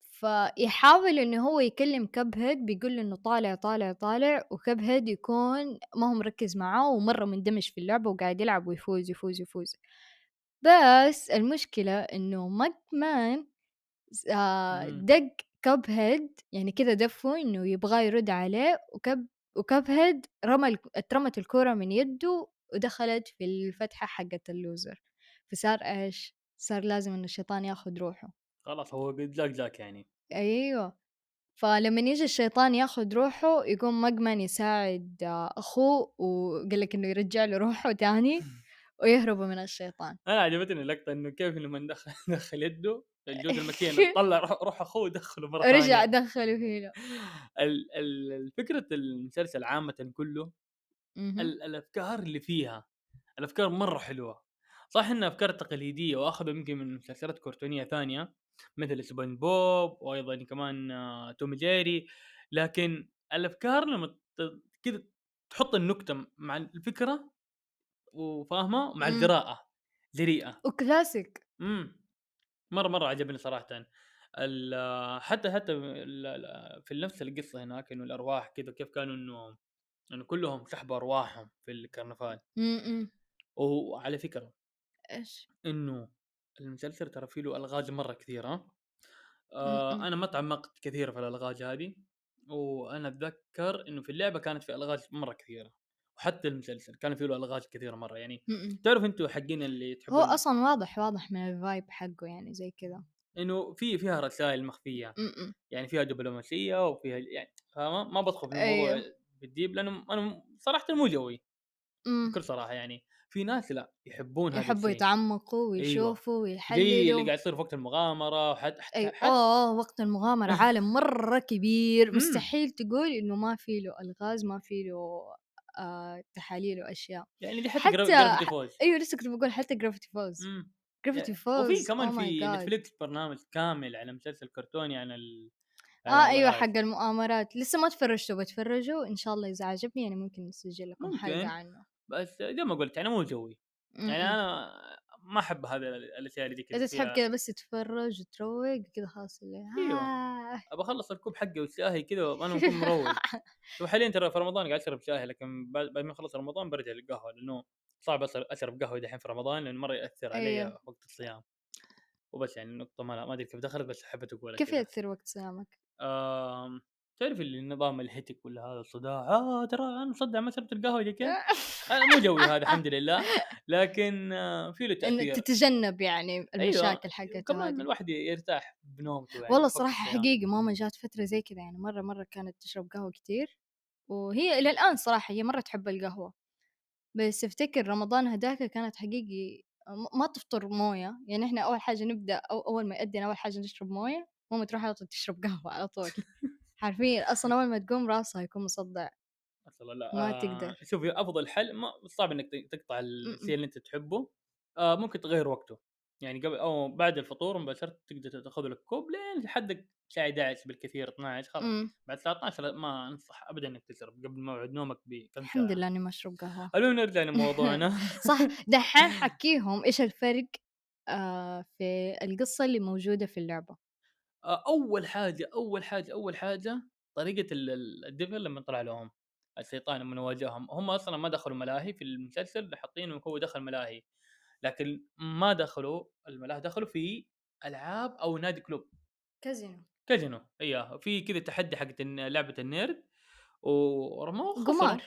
فيحاول إنه هو يكلم كب هيد بيقول له إنه طالع طالع طالع وكب هيد يكون ما هو مركز معاه ومرة مندمج في اللعبة وقاعد يلعب ويفوز يفوز يفوز بس المشكلة إنه مجمان آه مم. دق كب هيد يعني كذا دفه إنه يبغاه يرد عليه وكب وكب هيد رمى اترمت الكرة من يده ودخلت في الفتحة حقت اللوزر فصار إيش؟ صار لازم إنه الشيطان ياخذ روحه. خلاص هو قد ذاك يعني. أيوه. فلما يجي الشيطان ياخذ روحه يقوم مجمن يساعد آه، أخوه وقال لك إنه يرجع له روحه تاني ويهربوا من الشيطان. أنا عجبتني اللقطة إنه كيف لما دخل دخل يده الجود المكينة طلع روح, أخوه ودخله مرة رجع ثانية. دخله ال- الفكرة المسلسل عامه كله الأفكار اللي فيها الأفكار مرة حلوة. صح انها أفكار تقليدية واخذوا يمكن من مسلسلات كرتونية ثانية مثل سبونج بوب وأيضا كمان آه، توم جيري لكن الأفكار لما كذا تحط النكتة مع الفكرة وفاهمة مع. القراءه جريئه وكلاسيك. امم مرة مرة عجبني صراحة. حتى حتى في نفس القصة هناك إنه الأرواح كذا كيف كانوا إنه إنه كلهم سحبوا أرواحهم في الكرنفال. وعلى فكرة إيش إنه المسلسل ترى فيه له ألغاز مرة كثيره م-م. آه أنا ما تعمقت كثير في الألغاز هذه وأنا أتذكر إنه في اللعبة كانت في ألغاز مرة كثيره وحتى المسلسل كان فيه له ألغاز كثيره مرة يعني م-م. تعرف أنتوا حقين اللي هو تحبون أصلا واضح واضح من الفايب حقه يعني زي كذا إنه في فيها رسائل مخفية م-م. يعني فيها دبلوماسية وفيها يعني فاهمة ما بدخل في الموضوع أيوه. بال deep لأنه أنا صراحة مو جوي. بكل صراحة يعني في ناس لا يحبون هذا يحبوا الشيء يتعمقوا ويشوفوا زي اللي ويحللوا قاعد يصير في وقت المغامرة وحتى حتى أي حتى اوه وقت المغامرة عالم مرة كبير مم. مستحيل تقول إنه ما في له ألغاز ما في له آه تحاليل وأشياء يعني دي حتى حتى Gravity Falls أيوه لسه كنت بقول حتى Gravity Falls مم. Gravity Falls وفي كمان oh في. Netflix برنامج كامل على مسلسل كرتوني عن ال آه أيوه. حق المؤامرات لسه ما تفرجته بتفرجه إن شاء الله إذا عجبني يعني ممكن نسجل لكم ممكن. حلقة عنه بس زي ما قلت يعني مو جوي يعني. أنا ما أحب هذا الأشياء اللي كذا إذا تحب كذا بس تتفرج وتروق كذا خلاص اللي أيوة. آه. ابى أخلص الكوب حقي وشاهي كذا وأنا بكون مروق وحاليا ترى في رمضان قاعد أشرب شاي لكن بعد ما أخلص رمضان برجع للقهوة لأنه صعب أشرب قهوة دحين في رمضان لأنه مرة يأثر علي أيوه. وقت الصيام وبس يعني النقطه ما ما أدري كيف دخلت بس حبيت أقولها كيف. يأثر وقت صيامك؟ آم، تعرف اللي النظام الهتك ولا هذا الصداع؟ آه ترى أنا مصدع ما شربت القهوة كيف؟ أنا مو جوي هذا الحمد لله. لكن آه، في له إنك تأثير. تتجنب يعني المشاكل أيوة. حقته كمان الواحد يرتاح بنومته يعني والله الصيام. حقيقي ماما جات فترة زي كذا يعني مرة مرة كانت تشرب قهوة كتير. وهي إلى الآن صراحة هي مرة تحب القهوة. بس أفتكر رمضان هداك كانت حقيقي م- ما تفطر موية. يعني إحنا أول حاجة نبدأ أو أول ما يأذن أول حاجة نشرب موية ماما تروح على طول تشرب قهوة على طول. حرفيا أصلا أول ما تقوم راسها يكون مصدع. أصلا لا ما آه، تقدر. شوفي أفضل حل ما صعب إنك تقطع الشيء. اللي أنت تحبه. آه ممكن تغير وقته. يعني قبل أو بعد الفطور مباشرة تقدر تاخذ لك كوب لين لحد الساعة 11 بالكثير 12 خلاص. أمم، بعد الساعة 12 لا، ما أنصح ابدا إنك تشرب قبل موعد نومك بكم الحمد. لله إني ما أشرب قهوة. المهم نرجع لموضوعنا. صح. دحين حكيهم إيش الفرق آه في القصة اللي موجودة في اللعبة. آه، أول حاجة أول حاجة أول حاجة طريقة ال- ال- devil لما طلع لهم الشيطان لما واجههم. هم أصلا ما دخلوا ملاهي في المسلسل حاطين هو دخل ملاهي لكن ما دخلوا الملاهي دخلوا في ألعاب أو نادي club. كازينو. كازينو أيوه في كذا تحدي حقت الن- لعبة النيرد ورموه. قمار.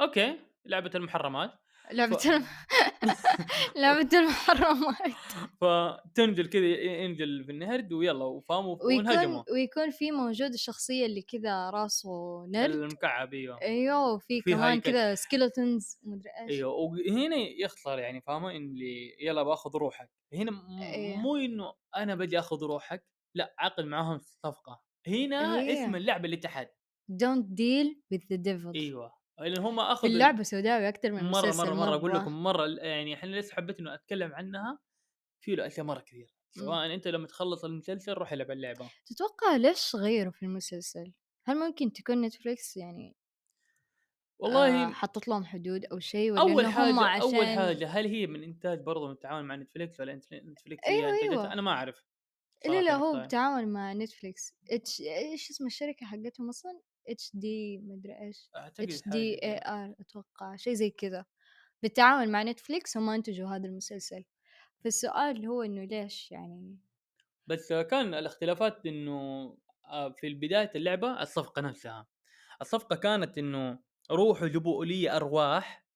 أوكي لعبة المحرمات. لعبة ف-. لعبة المحرمات فتنزل كذا ينزل في النهرد ويلا وفاموا ونهجموا ويكون ويكون في موجود الشخصية اللي كذا راسه نرد. المكعب أيوه. أيوه وفي في كمان. كذا سكيلتونز مدري إيش. أيوه وهنا يخسر يعني فاهمة؟ اللي يلا بأخذ روحك. هنا م- إيه. مو إنه أنا بجي أخذ روحك لا عقد معاهم صفقه هنا إيه. اسم اللعبة الاتحاد. Don't deal with the devil. أيوه. لأن هم اخذوا اللعبة سوداوي أكتر من مرة المسلسل مرة مرة أقول لكم مرة يعني إحنا لسه حبيت إنه أتكلم عنها في له أشياء مرة كثير سواء أنت لما تخلص المسلسل روح العب اللعبة تتوقع ليش غيروا في المسلسل؟ هل ممكن تكون نتفليكس يعني والله آه حطت لهم حدود أو شيء ولا أول إنه حاجة هم عشان اول حاجة هل هي من إنتاج برضه من التعاون مع نتفليكس ولا إنت- نتفليكس هي أيوة، أيوة. أنا ما أعرف لا لا هو. بتعاون مع نتفليكس H إيش اسم الشركة حقتهم أصلا؟ اتش دي مدري إيش أعتقد اتش دي اي. ار أتوقع شيء زي كذا. بالتعاون مع نتفليكس هم أنتجوا هذا المسلسل. فالسؤال هو إنه ليش يعني؟ بس كان الاختلافات إنه آه، في بداية اللعبة الصفقة نفسها. الصفقة كانت إنه روحوا جيبوا لي أرواح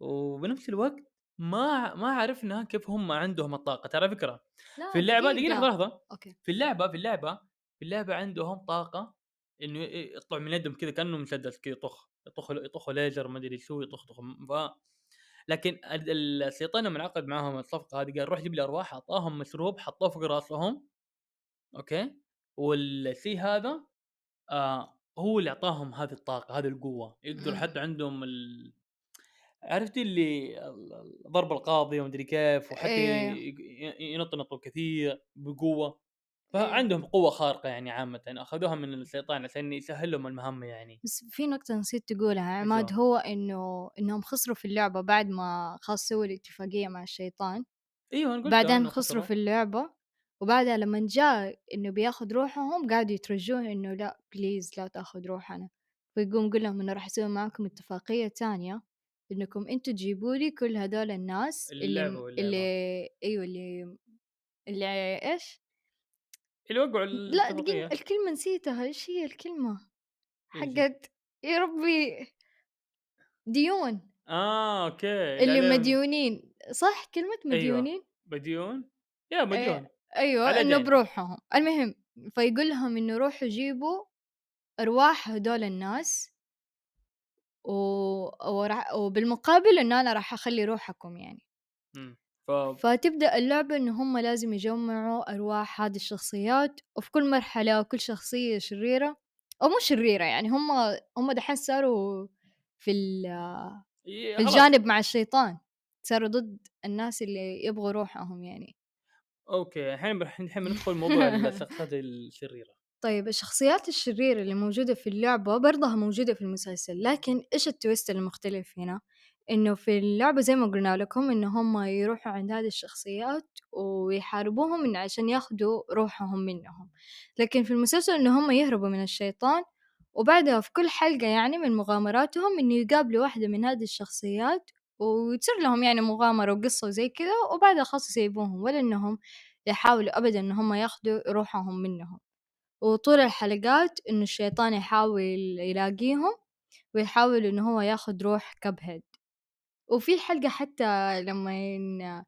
وبنفس الوقت ما ما عرفنا كيف هم عندهم الطاقة. ترى فكرة في اللعبة دقيقة لحظة لحظة. أوكي. في اللعبة في اللعبة في اللعبة عندهم طاقة إنه ي- يطلع من يدهم كذا كأنه مسدس كذا يطخ يطخ يطخ ليزر ما أدري شو يطخ طخ ف لكن ال- ال- الشيطان لما انعقد معاهم الصفقة هذه قال روح جيب لي أرواح أعطاهم مشروب حطوه فوق رأسهم أوكي والشيء هذا آه هو اللي أعطاهم هذه الطاقة هذه القوة يقدروا مم. حتى عندهم ال... عرفتي اللي ال- ال- ضرب القاضي ومدري كيف وحتى إيه. ي- ي- ينطنطوا كثير بقوة إيه. فعندهم قوة خارقة يعني عامه أخذوها من الشيطان عشان يسهل لهم المهمة يعني بس في نقطة نسيت تقولها عماد هو؟ إنه إنهم خسروا في اللعبة بعد ما خلاص سووا الاتفاقية مع الشيطان أيوه أنا قلت بعدين خسروا في اللعبة وبعدها لما جاء إنه بياخذ روحهم قعدوا يترجوه إنه لا بليز لا تاخذ روحنا فيقوم يقول لهم إنه راح أسوي معاكم اتفاقية تانية إنكم أنتوا تجيبوا لي كل هذول الناس اللي واللعبة. اللي إيوه اللي اللي إيش؟ اللي وقعوا لا دقيقة الكلمة نسيتها. إيش هي الكلمة؟ حقت يا ربي ديون. آه أوكي. اللي مديونين. صح؟ كلمة أيوة. مديونين؟ مديون؟ يا مديون. أيوه إنه. بروحهم. المهم فيقول لهم إنه روحوا جيبوا أرواح هدول الناس و... ورح... وبالمقابل إنه أنا راح أخلي روحكم يعني. مم. ف فتبدأ اللعبة انه هم لازم يجمعوا أرواح هذه الشخصيات وفي كل مرحلة وكل شخصية شريرة أو مو شريرة يعني هم هم دحين صاروا في في. الجانب مع الشيطان صاروا ضد الناس اللي يبغوا روحهم يعني. أوكي الحين الحين بندخل موضوع الشخصيات الشريرة. طيب الشخصيات الشريرة اللي موجودة في اللعبة برضها موجودة في المسلسل لكن إيش ال twist المختلف هنا؟ إنه في اللعبة زي ما قلنا لكم إنه هم يروحوا عند هذه الشخصيات ويحاربوهم إن عشان ياخدوا روحهم منهم. لكن في المسلسل إنه هم يهربوا من الشيطان وبعدها في كل حلقة يعني من مغامراتهم إنه يقابلوا واحدة من هذه الشخصيات وتصير لهم يعني مغامرة وقصة وزي كذا وبعدها خلاص يسيبوهم ولا إنهم يحاولوا أبدا إن هم ياخدوا روحهم منهم. وطول الحلقات إنه الشيطان يحاول يلاقيهم ويحاول إنه هو ياخد روح كبهد وفي حلقة حتى لما ين...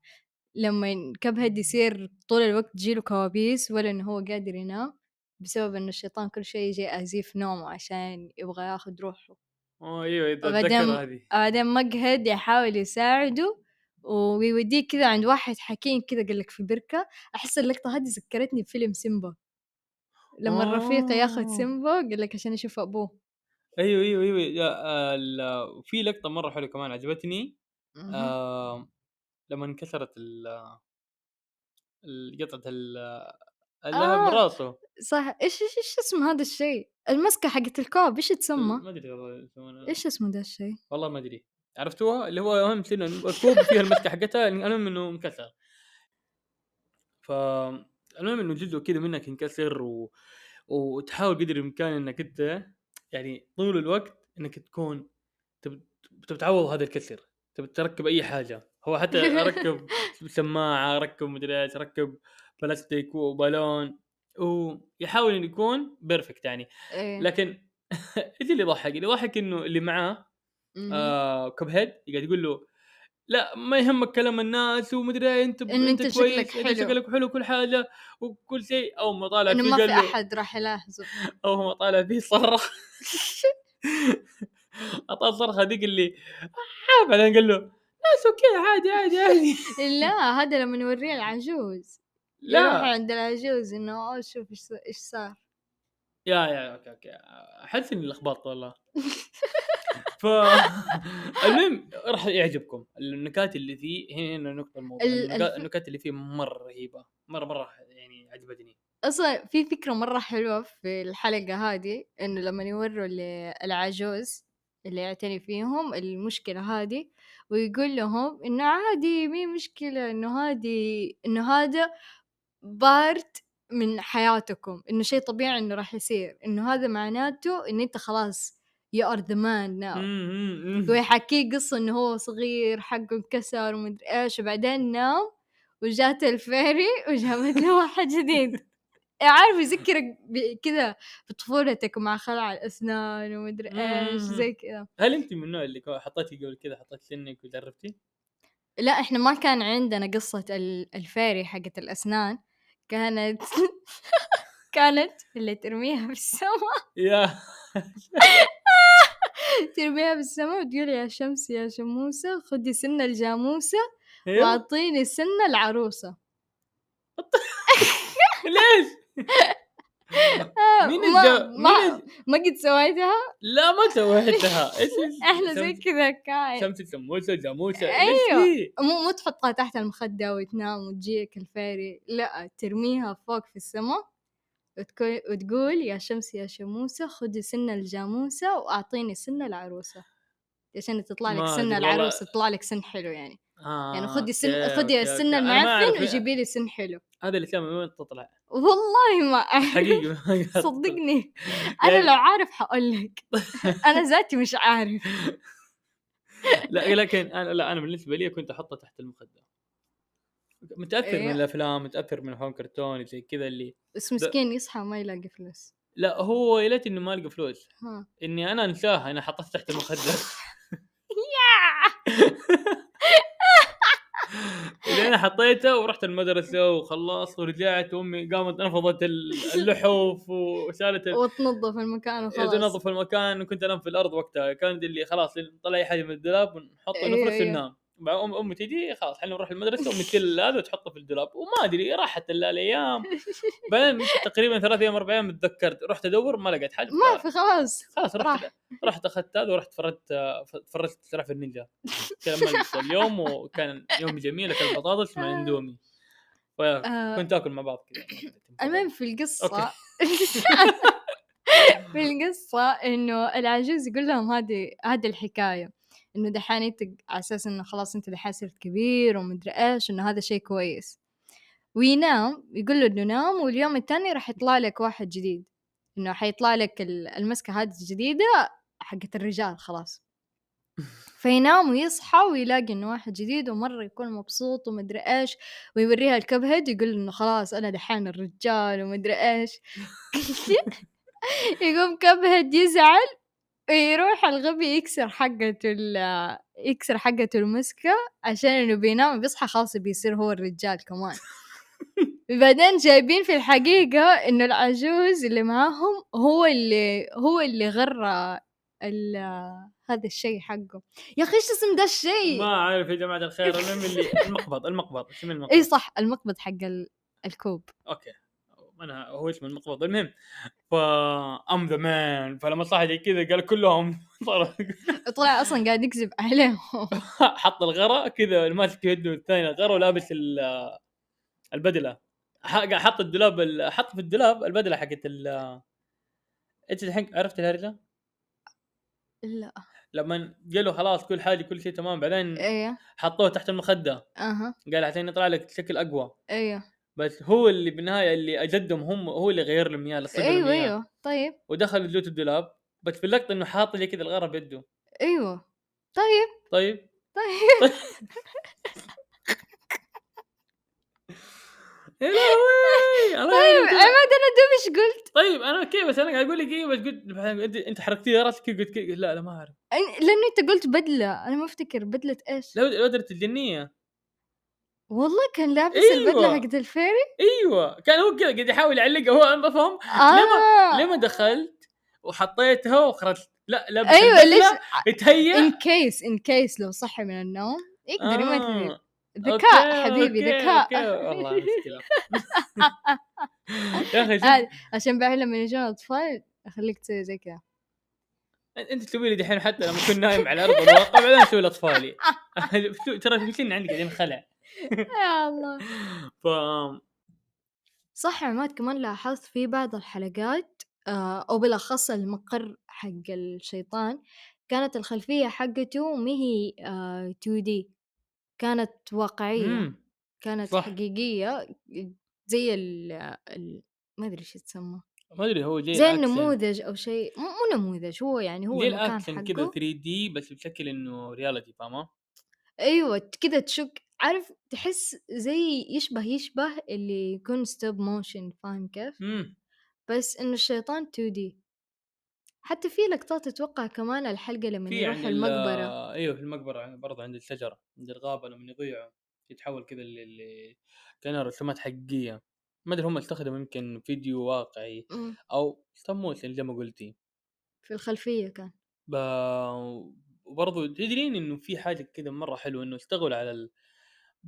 لما كبهد يصير طول الوقت تجيله كوابيس ولا إنه هو قادر ينام بسبب إنه الشيطان كل شوي يجي يأذيه في نومه عشان يبغى ياخد روحه. آه أيوه وبعدين اتذكر هذه. بعدين مقهد يحاول يساعده ويوديه كذا عند واحد حكيم كذا قال لك في بركة. أحس اللقطة هذه ذكرتني بفيلم سيمبا. لما الرفيق ياخد آه. سيمبا قال لك عشان يشوف أبوه. أيوه أيوه أيوه يا ال- في لقطة مرة حلوة كمان عجبتني. آه لما انكسرت ال ال- قطعة ال آه. براسه صح إيش إيش إيش اسم هذا الشيء؟ المسكة حقت الكوب إيش تسمى؟ ما أدري والله إيش اسمه ذا الشيء؟ والله ما أدري. عرفتوها؟ اللي هو اهم شيء إنه الكوب فيها المسكة حقتها المهم إنه انكسر. فالمهم إنه جزء كذا منك ينكسر و... وتحاول قدر الإمكان إنك أنت يعني طول الوقت إنك تكون تب... تبي تعوض هذا الكسر تبي تركب أي حاجة هو حتى أركب سماعة أركب مدري إيش أركب بلاستيك وبالون ويحاول إنه يكون perfect يعني إيه. لكن إيش اللي يضحك؟ اللي يضحك إنه اللي معاه. آه كوب هيد قاعد يقول له لا ما يهمك كلام الناس ومدري إيه، أنت إنه أنت كويس شكلك انت حلو. شكلك حلو كل حاجة وكل شيء. اول ما طالع إنه فيه ما قال في له أحد راح يلاحظه. اول ما طالع فيه صرخ. أعطاه الصرخة ذيك اللي آه بعدين قال له ناس أوكي عادي عادي عادي. لا هذا لما نوريه العجوز. يروح لا عند العجوز إنه أوه شوف إيش إيش صار. يا يا أوكي أوكي. أحس إني لخبطت والله. ف المهم راح يعجبكم النكات اللي فيه هنا نقطه الموضوع ال- النكات- الف- النكات اللي فيه مرة رهيبة. مرة مرة يعني عجبتني. أصلا في فكرة مرة حلوة في الحلقة هذه إنه لما يوروا العجوز اللي يعتني فيهم المشكلة هذه ويقول لهم إنه عادي مي مشكلة إنه هذه إنه هذا part من حياتكم إنه شيء طبيعي إنه راح يصير إنه هذا معناته إن أنت خلاص man now مم، مم، مم. ويحكيه قصة إنه هو صغير حقه انكسر ومدري إيش وبعدين نام وجات ال fairy وجابت له واحد جديد عارف يذكرك كذا بطفولتك مع خلع الأسنان ومدري مم. زي كذا هل انت من النوع اللي حطيتي قبل كذا حطيت سنك وجربتي؟ لا إحنا ما كان عندنا قصة ال- الفيري حقت الأسنان كانت كانت اللي ترميها في السماء يا ترميها في السماء وتقول يا شمس يا شموسة خدي سن الجاموسة أيوه. وأعطيني سن العروسة ليش؟ آه، مين ما, ما, مين ما قد سويتها؟ لا ما سويتها. إيش إحنا زي كذا كان شمس سموسه جاموسة. أيوه. مو مو تحطها تحت المخدة وتنام وتجيك الفيري. لا ترميها فوق في السماء وتقول يا شمس يا شموسة خدي سن الجاموسة وأعطيني سن العروسة. عشان تطلع لك سن. العروسة تطلع لك سن حلو يعني. آه يعني خدي سن خدي السن المعفن وجيبي لي سن حلو. هذه الأشياء من وين تطلع؟ والله ما حقيقي صدقني. أنا يعني- لو عارف حقول لك. أنا ذاتي مش عارف. لا لكن أنا لا أنا بالنسبة لي كنت احطها تحت المخدة. متأثر من إيه. الأفلام متأثر من افلام كرتون زي كذا اللي بس مسكين يصحى ما يلاقي فلوس. لا هو يا ليت إنه ما القى فلوس. ها. إني أنا أنساها أنا حطيتها تحت المخدة. أنا حطيته ورحت المدرسة وخلصت ورجعت وأمي قامت نفضت ال- اللحوف وشالت ال- وتنظف المكان وخلاص. تنظف المكان وكنت أنام في الأرض وقتها. كانت اللي خلاص نطلع أي حاجة من الدولاب ونحطه أيوه، نفرش أيوه. وننام. بعد أم أمي تجي خلاص إحنا نروح المدرسة أمي تشيل هذا وتحطه في الدولاب. وما أدري راحت ال- الأيام. بعدين تقريبا ثلاث أيام أربع أيام تذكرت. رحت أدور ما لقيت حد ما في خلاص. خلاص راح. رحت رحت أخذت هذا ورحت فرجت فرجت سلاحف النينجا. كملت اليوم وكان يوم جميل أكل بطاطس مع إندومي. آه. كنت آكل مع بعض كذا. المهم في أوكي. في القصة إنه العجوز يقول لهم هذه هذه الحكاية. إنه دحين انت على أساس إنه خلاص أنت دحين صرت كبير ومدري إيش إنه هذا شيء كويس. وينام يقول له إنه نام واليوم الثاني راح يطلع لك واحد جديد. إنه حيطلع لك ال- المسكة هذه الجديدة حقت الرجال خلاص. فينام ويصحى ويلاقي إنه واحد جديد ومرة يكون مبسوط ومدري إيش ويوريها الكب هيد يقول إنه خلاص أنا دحين الرجال ومدري إيش. يقوم كب هيد يزعل ويروح الغبي يكسر حقته ال- يكسر حقته المسكة عشان إنه بينام بيصحى خلاص بيصير هو الرجال كمان. بعدين جايبين في الحقيقة إنه العجوز اللي معاهم هو اللي هو اللي غرى ال- هذا الشيء حقه. يا أخي إيش اسم ده الشيء؟ ما أعرف يا جماعة الخير المهم اللي المقبض المقبض اسم المقبض؟ إي صح المقبض حق ال- الكوب. أوكي. أنا هو اسمه المقبض المهم ف ام ذا مان فلما صح زي كذا قال كلهم. طلع أصلا قاعد يكذب عليهم. حط الغرة كذا ماسك يده الثاني الغرة ولابس ال- البدلة. ح- حط الدولاب ال- حط في الدولاب البدلة حقت ال انت الحين؟ عرفت الهرجة؟ لا. لما قالوا خلاص كل حاجة كل شيء تمام بعدين إيه. حطوه تحت المخدة. أها. قال عشان يطلع لك شكل أقوى. أيوه بس هو اللي بالنهاية اللي أجدهم هم هو اللي غير لهم إياه لصق لهم أيوه إياه. أيوه طيب. ودخل جوة الدولاب بس في اللقطة إنه حاط زي كذا الغرة بيده. أيوه. طيب. طيب. طيب. يا لهوي الله طيب يعينك. عماد أنا دوب إيش قلت؟ طيب أنا أوكي بس أنا قاعد أقول لك إيه بس قلت أنت انت حركتي لي راسك قلت كذا. لا لا ما أعرف. أن- لأنه أنت قلت بدلة أنا ما أفتكر بدلة إيش؟ لا بدرة الجنية. والله كان لابس أيوة. البدله حقت ال fairy؟ أيوه. كان هو كذا قاعد يحاول يعلقها هو أنا بفهم آه. لما دخلت وحطيتها وخرجت لا لابس أيوه ليش؟ تهيأ ان كيس ان كيس لو صحي من النوم يقدر يمثل آه. ذكاء حبيبي ذكاء. والله مشكلة. يا أخي عشان بعدين لما يجون اطفال أخليك تسوي زي كذا. أنت تسوي لي دحين حتى لما أكون نايم على ارض الواقع بعدين أسوي لأطفالي. ترى في عندي قاعدين خلع. يا الله ف صح يا عماد كمان لاحظت في بعض الحلقات آه، أو بالأخص المقر حق الشيطان كانت الخلفية حقته ما هي آه 2D كانت واقعية. كانت صح. حقيقية زي ال ال- ما أدري إيش يتسمى ما أدري هو زي زي. النموذج أو شيء مو مو نموذج هو يعني هو زي المكان الاكشن كذا حقه 3D بس بشكل إنه reality فاهمة؟ أيوة كذا تشك عارف تحس زي يشبه يشبه اللي يكون stop motion فاهم كيف؟ إمم. بس إنه الشيطان 2D حتى في لقطات أتوقع كمان الحلقة لما في يروح عند ال- المقبرة. أيوه في المقبرة برضه عند الشجرة عند الغابة لما يضيعوا يتحول كذا اللي, كانها رسومات حقيقية. ما أدري هم استخدموا يمكن فيديو واقعي أمم، أو motion زي ما قلتي. في الخلفية كان. ب... وبرضه تدرين إنه في حاجة كذا مرة حلوة إنه اشتغلوا على ال...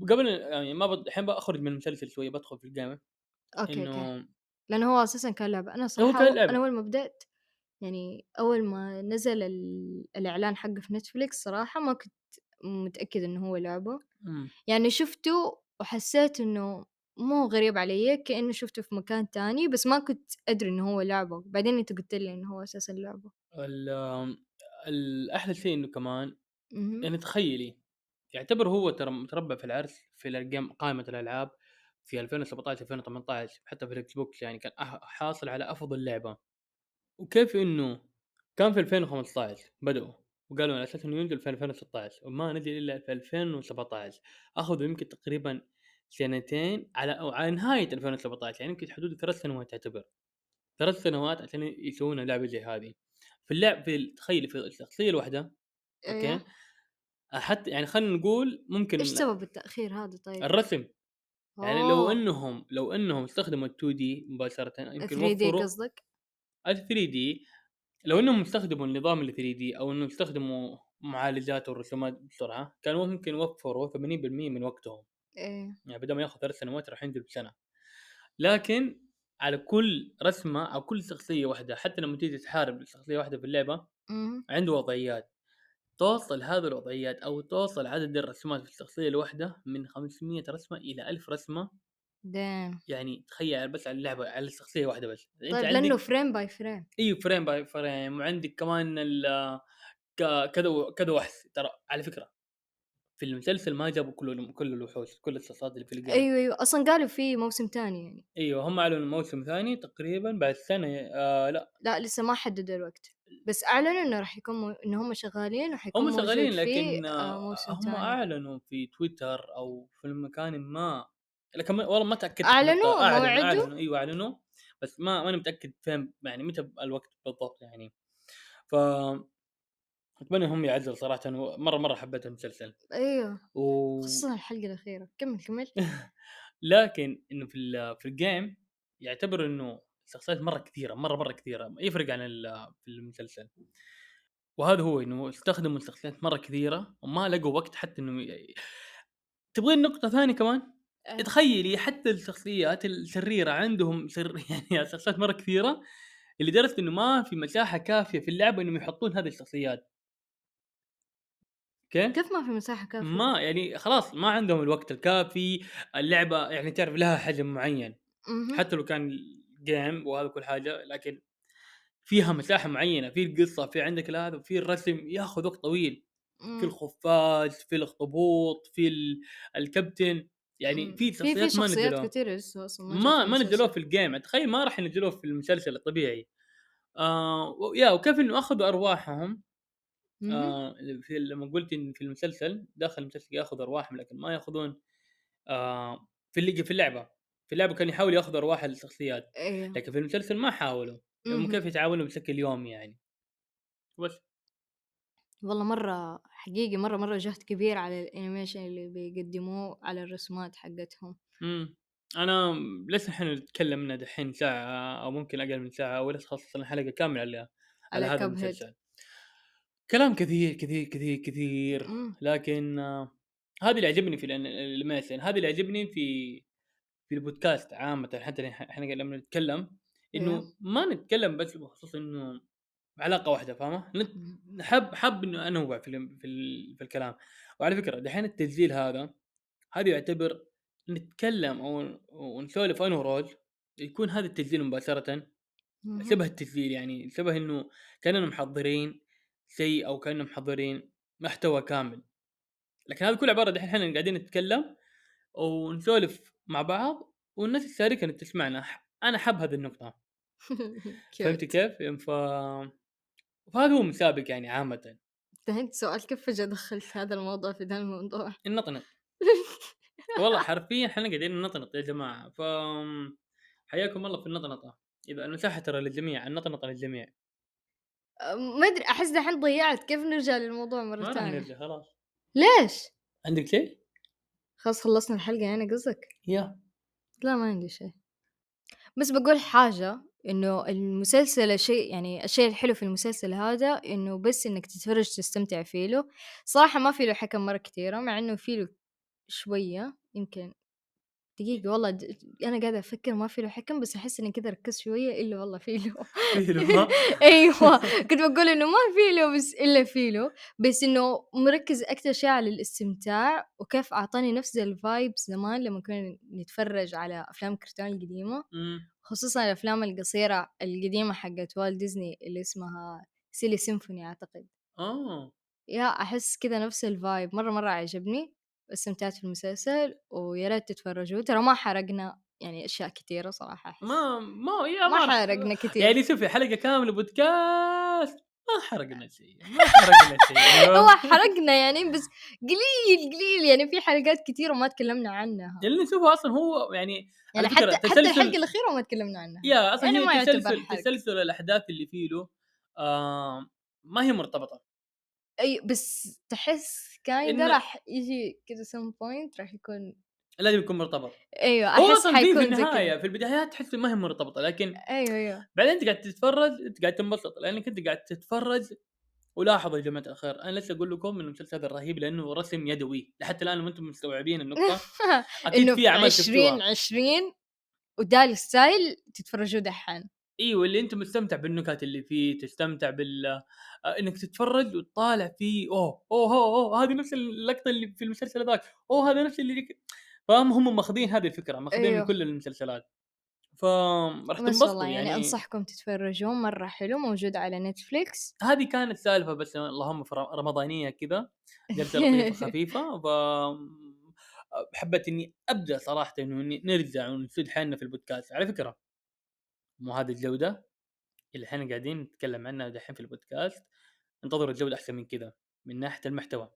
قبل يعني ما بد... الحين بخرج من المسلسل شوية بدخل في ال game okay إنه لأنه هو أساسا كان كان أول- لعبة. أنا أول ما بدأت يعني أول ما نزل ال... الإعلان حقه في نتفليكس صراحة ما كنت متأكد إنه هو لعبة مم. يعني شفته وحسيت إنه مو غريب علي كأنه شفته في مكان تاني بس ما كنت أدري إنه هو لعبة بعدين أنت قلت لي إنه هو أساسا لعبة ال... الاحلى شيء إنه كمان. يعني تخيلي يعتبر هو ترى متربع في العرش في ال game قائمة الألعاب في 2017 2018 حتى في الإكس بوكس يعني كان حاصل على أفضل لعبة. وكيف إنه كان في 2015 بدأوا وقالوا على أساس إنه ينزل في 2016 وما نزل إلا في 2017 أخذوا يمكن تقريبا سنتين على أو على نهاية 2017 يعني يمكن حدود ثلاث سنوات تعتبر ثلاث سنوات عشان يسوون لعبة زي هذه. في اللعب في تخيلي في الشخصية الواحدة okay؟ إيه. حتى يعني خلينا نقول ممكن إيش سبب التأخير هذا طيب؟ الرسم يعني لو. إنهم لو إنهم استخدموا ال 2 دي مباشرة يمكن 3 دي قصدك؟ ال 3 دي لو إنهم استخدموا النظام ال 3 دي أو إنهم استخدموا معالجات والرسومات بسرعة كانوا ممكن وفروا 80% من وقتهم إيه يعني بدل ما ياخذ ثلاث سنوات راح ينزل بسنة لكن على كل رسمة أو كل شخصية واحدة حتى لما تيجي تحارب شخصية واحدة في اللعبة. عنده وضعيات توصل هذه الوضعيات أو توصل عدد الرسمات في الشخصيه الواحده من 500 رسمة إلى 1000 رسمة دام. يعني تخيل بس على اللعبة على الشخصيه واحدة بس. طيب عندك لأنه فريم باي فريم إي فريم باي فريم وعندك كمان ال كذا كذا وحش ترى على فكرة. في المسلسل ما جابوا كل كل الوحوش كل الشخصيات اللي في ال game أيوه أيوه. أصلا قالوا في موسم تاني يعني. أيوه هم أعلنوا موسم ثاني تقريبا بعد سنة آه لا. لا لسه ما حددوا الوقت. بس أعلنوا إنه راح يكون مو... إنه هم شغالين وحيكون هم شغالين لكن آه هم تاني أعلنوا في تويتر أو في مكان ما. لكن والله ما تأكدت. أعلنوا موعده؟ أعلنوا أيوه أعلنوا. بس ما ماني متأكد فين يعني متى الوقت بالضبط يعني. ف أتمنى هم يعزلوا صراحة مرة مرة حبيت المسلسل. أيوه و... خصوصا الحلقة الأخيرة. كمل كمل. لكن إنه في ال- في الجيم يعتبر إنه الشخصيات مرة كثيرة مرة مرة كثيرة يفرق عن في المسلسل. وهذا هو إنه استخدموا الشخصيات مرة كثيرة وما لقوا وقت حتى إنه ي- تبغين نقطة ثانية كمان؟ آه. تخيلي حتى الشخصيات الشريره عندهم سر يعني شخصيات مرة كثيرة اللي درست إنه ما في مساحة كافية في اللعبة إنهم يحطون هذه الشخصيات. okay كيف ما في مساحة كافية؟ ما يعني خلاص ما عندهم الوقت الكافي اللعبة يعني تعرف لها حجم معين مهم. حتى لو كان game وهذا كل حاجة لكن فيها مساحة معينة في القصة في عندك هذا في الرسم ياخذ وقت طويل في مم. الخفاش في الاخطبوط في ال- الكابتن يعني. في في في شخصيات ما نزلوها كثير أصلا ما في ما نزلوه المسلسل. في ال game تخيل ما راح ينزلوه في المسلسل الطبيعي آه يا وكيف إنه أخذوا أرواحهم. آه في لما قلت إن في المسلسل داخل المسلسل ياخذ أرواحهم لكن ما ياخذون آه في اللي في اللعبة. في اللعبة كانوا يحاولوا ياخذوا أرواح الشخصيات أيوه لكن في المسلسل ما حاولوا. هم مهم. كيف يتعاملوا بشكل يومي يعني. بس. والله مرة حقيقي مرة مرة جهد كبير على الأنيميشن اللي بيقدموه على الرسومات حقتهم. امم أنا لسه إحنا نتكلم لنا دحين ساعة أو ممكن أقل من ساعة ولسه خلصنا حلقه كاملة على على على هذا. المسلسل. كلام كثير كثير كثير كثير مم. لكن آه، هذا اللي يعجبني في الأن- الانيميشن هذا اللي يعجبني في في البودكاست عامه حتى إحنا لما نتكلم إنه إيه. ما نتكلم بس بخصوص إنه علاقة واحدة فاهمة نت- حب حب إنه أنوع في ال- في, ال- في الكلام وعلى فكرة دحين التسجيل هذا هذا يعتبر نتكلم أو ونسولف أنا ورول يكون هذا التسجيل مباشرة مهم. شبه التسجيل يعني شبه إنه كأننا محضرين شيء أو كاننا محضرين محتوى كامل. لكن هذا كله عبارة دحين إحنا قاعدين نتكلم ونسولف مع بعض والناس تشاركنا تسمعنا أنا حاب هذه النقطة. فهمت كيف؟ ف فهذا هو مسابق يعني عامة. انتهيت سؤال كيف فجأة دخلت هذا الموضوع في ذا الموضوع؟ النطنط والله حرفيا إحنا قاعدين ننطنط يا جماعة. ف حياكم الله في النطنطة. إذا المساحة ترى للجميع النطنطة للجميع. ما أدري أحس دحين ضيعت كيف نرجع للموضوع ما مرة راح ثانية نرجع خلاص ليش؟ عندك شيء؟ خلاص خلصنا الحلقة يعني قصدك؟ يا لا ما عندي شيء بس بقول حاجة إنه المسلسل الشيء يعني الشيء الحلو في المسلسل هذا إنه بس إنك تتفرج تستمتع فيه له صراحة ما في له حكم مرة كثيرة مع إنه في له شوية يمكن دقيقة والله د... أنا قاعدة أفكر ما في له حكم بس أحس إني كذا ركزت شوية إلا والله في له. في له أيوة. كنت بقول إنه ما في له بس إلا في له بس إنه مركز أكثر شيء على الاستمتاع وكيف أعطاني نفس الفايبس زمان لما كنا نتفرج على أفلام الكرتون القديمة مم. خصوصا الأفلام القصيرة القديمة حقت والت ديزني اللي اسمها Silly Symphony أعتقد. آه. يا أحس كذا نفس ال vibe مرة مرة عجبني. استمتعت في المسلسل ويا ريت تتفرجوا. ترى ما حرقنا يعني أشياء كثيرة صراحة أحس ما ما يا ما حرقنا كثير. يعني شوفي حلقة كاملة بودكاست ما حرقنا شيء ما حرقنا شيء هو حرقنا يعني بس قليل قليل. يعني في حلقات كثيرة ما تكلمنا عنها. اللي نشوفه أصلا هو يعني يعني حتى حتى تسلسل- الحلقة الأخيرة ما تكلمنا عنها. يا أصلا يعني هي تسلسل. تسلسل الأحداث اللي فيه له آه ما هي مرتبطة. أي بس تحس كايدا إن- راح يجي كذا سم بوينت راح يكون لازم يكون مرتبط. أيوه أحس في في حيكون زي النهاية في البدايات تحس ما هي مرتبطة لكن أيوه أيوه. بعدين أنت قاعد تتفرج أنت قاعد تنبسط لأنك أنت قاعد تتفرج ولاحظوا يا جماعة الخير أنا لسه أقول لكم انه المسلسل هذا رهيب لأنه رسم يدوي لحتى الآن وأنتم مستوعبين النقطة أكيد في في أعمال 20 شفتوها 20 وده ال style تتفرجوا دحين. أيوه اللي أنت مستمتع بالنكات اللي فيه تستمتع بال آه، إنك تتفرج وتطالع فيه أوه أوه أوه, أوه هذه نفس اللقطة اللي في المسلسل هذاك أوه هذا نفس اللي فاهم هم ماخذين هذه الفكرة ماخذين أيوه. من كل المسلسلات. فراح تنبسطوا يعني, يعني, أنصحكم تتفرجون مرة حلو موجود على نتفليكس. هذه كانت سالفة بس اللهم في رمضانية كذا جلسه لطيفة خفيفة ف حبيت إني أبدأ صراحة انه نرجع ونسد حالنا في البودكاست على فكرة. مو هذه الجودة اللي إحنا قاعدين نتكلم عنها دحين في البودكاست. انتظروا الجودة أحسن من كذا من ناحية المحتوى.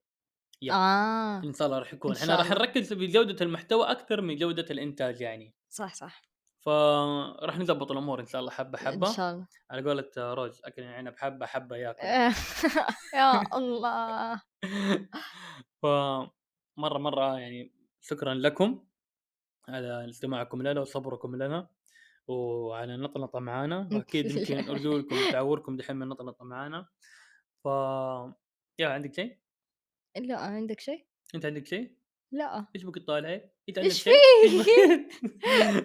يب. آه إن شاء الله راح يكون. إحنا راح. نركز في جودة المحتوى أكثر من جودة الإنتاج يعني. صح صح. فراح نظبط الأمور إن شاء الله حبة إن حبة. شاء الله. على قولة روز أكل العنب حبة حبة ياكل. يا الله. ف مرة مرة يعني شكرا لكم على استماعكم لنا وصبركم لنا. وعلى النطنطه معانا. واكيد يمكن ارجو لكم تعوركم دحين من النطنطه معانا. ف يا عندك شيء؟ لا عندك شيء؟ أنت عندك شيء؟ لا. إيش بك تطالعي؟ أنت عندك شيء؟ فيك؟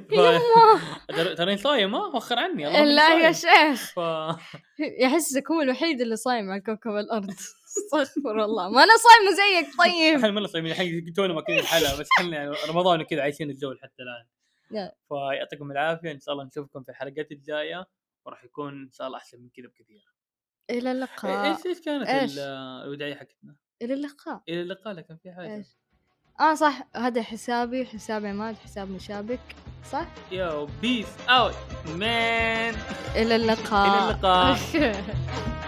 ف- ترى- تراني صايم ها؟ وخر عني لا يا. شيخ. يحسك هو الوحيد اللي صايم على كوكب الأرض. استغفر الله. ما أنا صايمة زيك طيب. إحنا مره صايمين الحين تونا ماكلين الحلقة بس إحنا يعني رمضان وكذا عايشين الجو حتى الآن. يا. فيعطيكم العافية إن شاء الله نشوفكم في الحلقات الجاية وراح يكون إن شاء الله أحسن من كذا بكثير. إلى اللقاء. إيش إيش كانت إيش؟ ال- الوداعيه حقتنا؟ إلى اللقاء. إلى اللقاء لكن في حاجة؟ إيش؟ آه صح هذا حسابي حساب عماد حساب مشابك صح؟ يو بيس اوت مان إلى اللقاء. إلى اللقاء.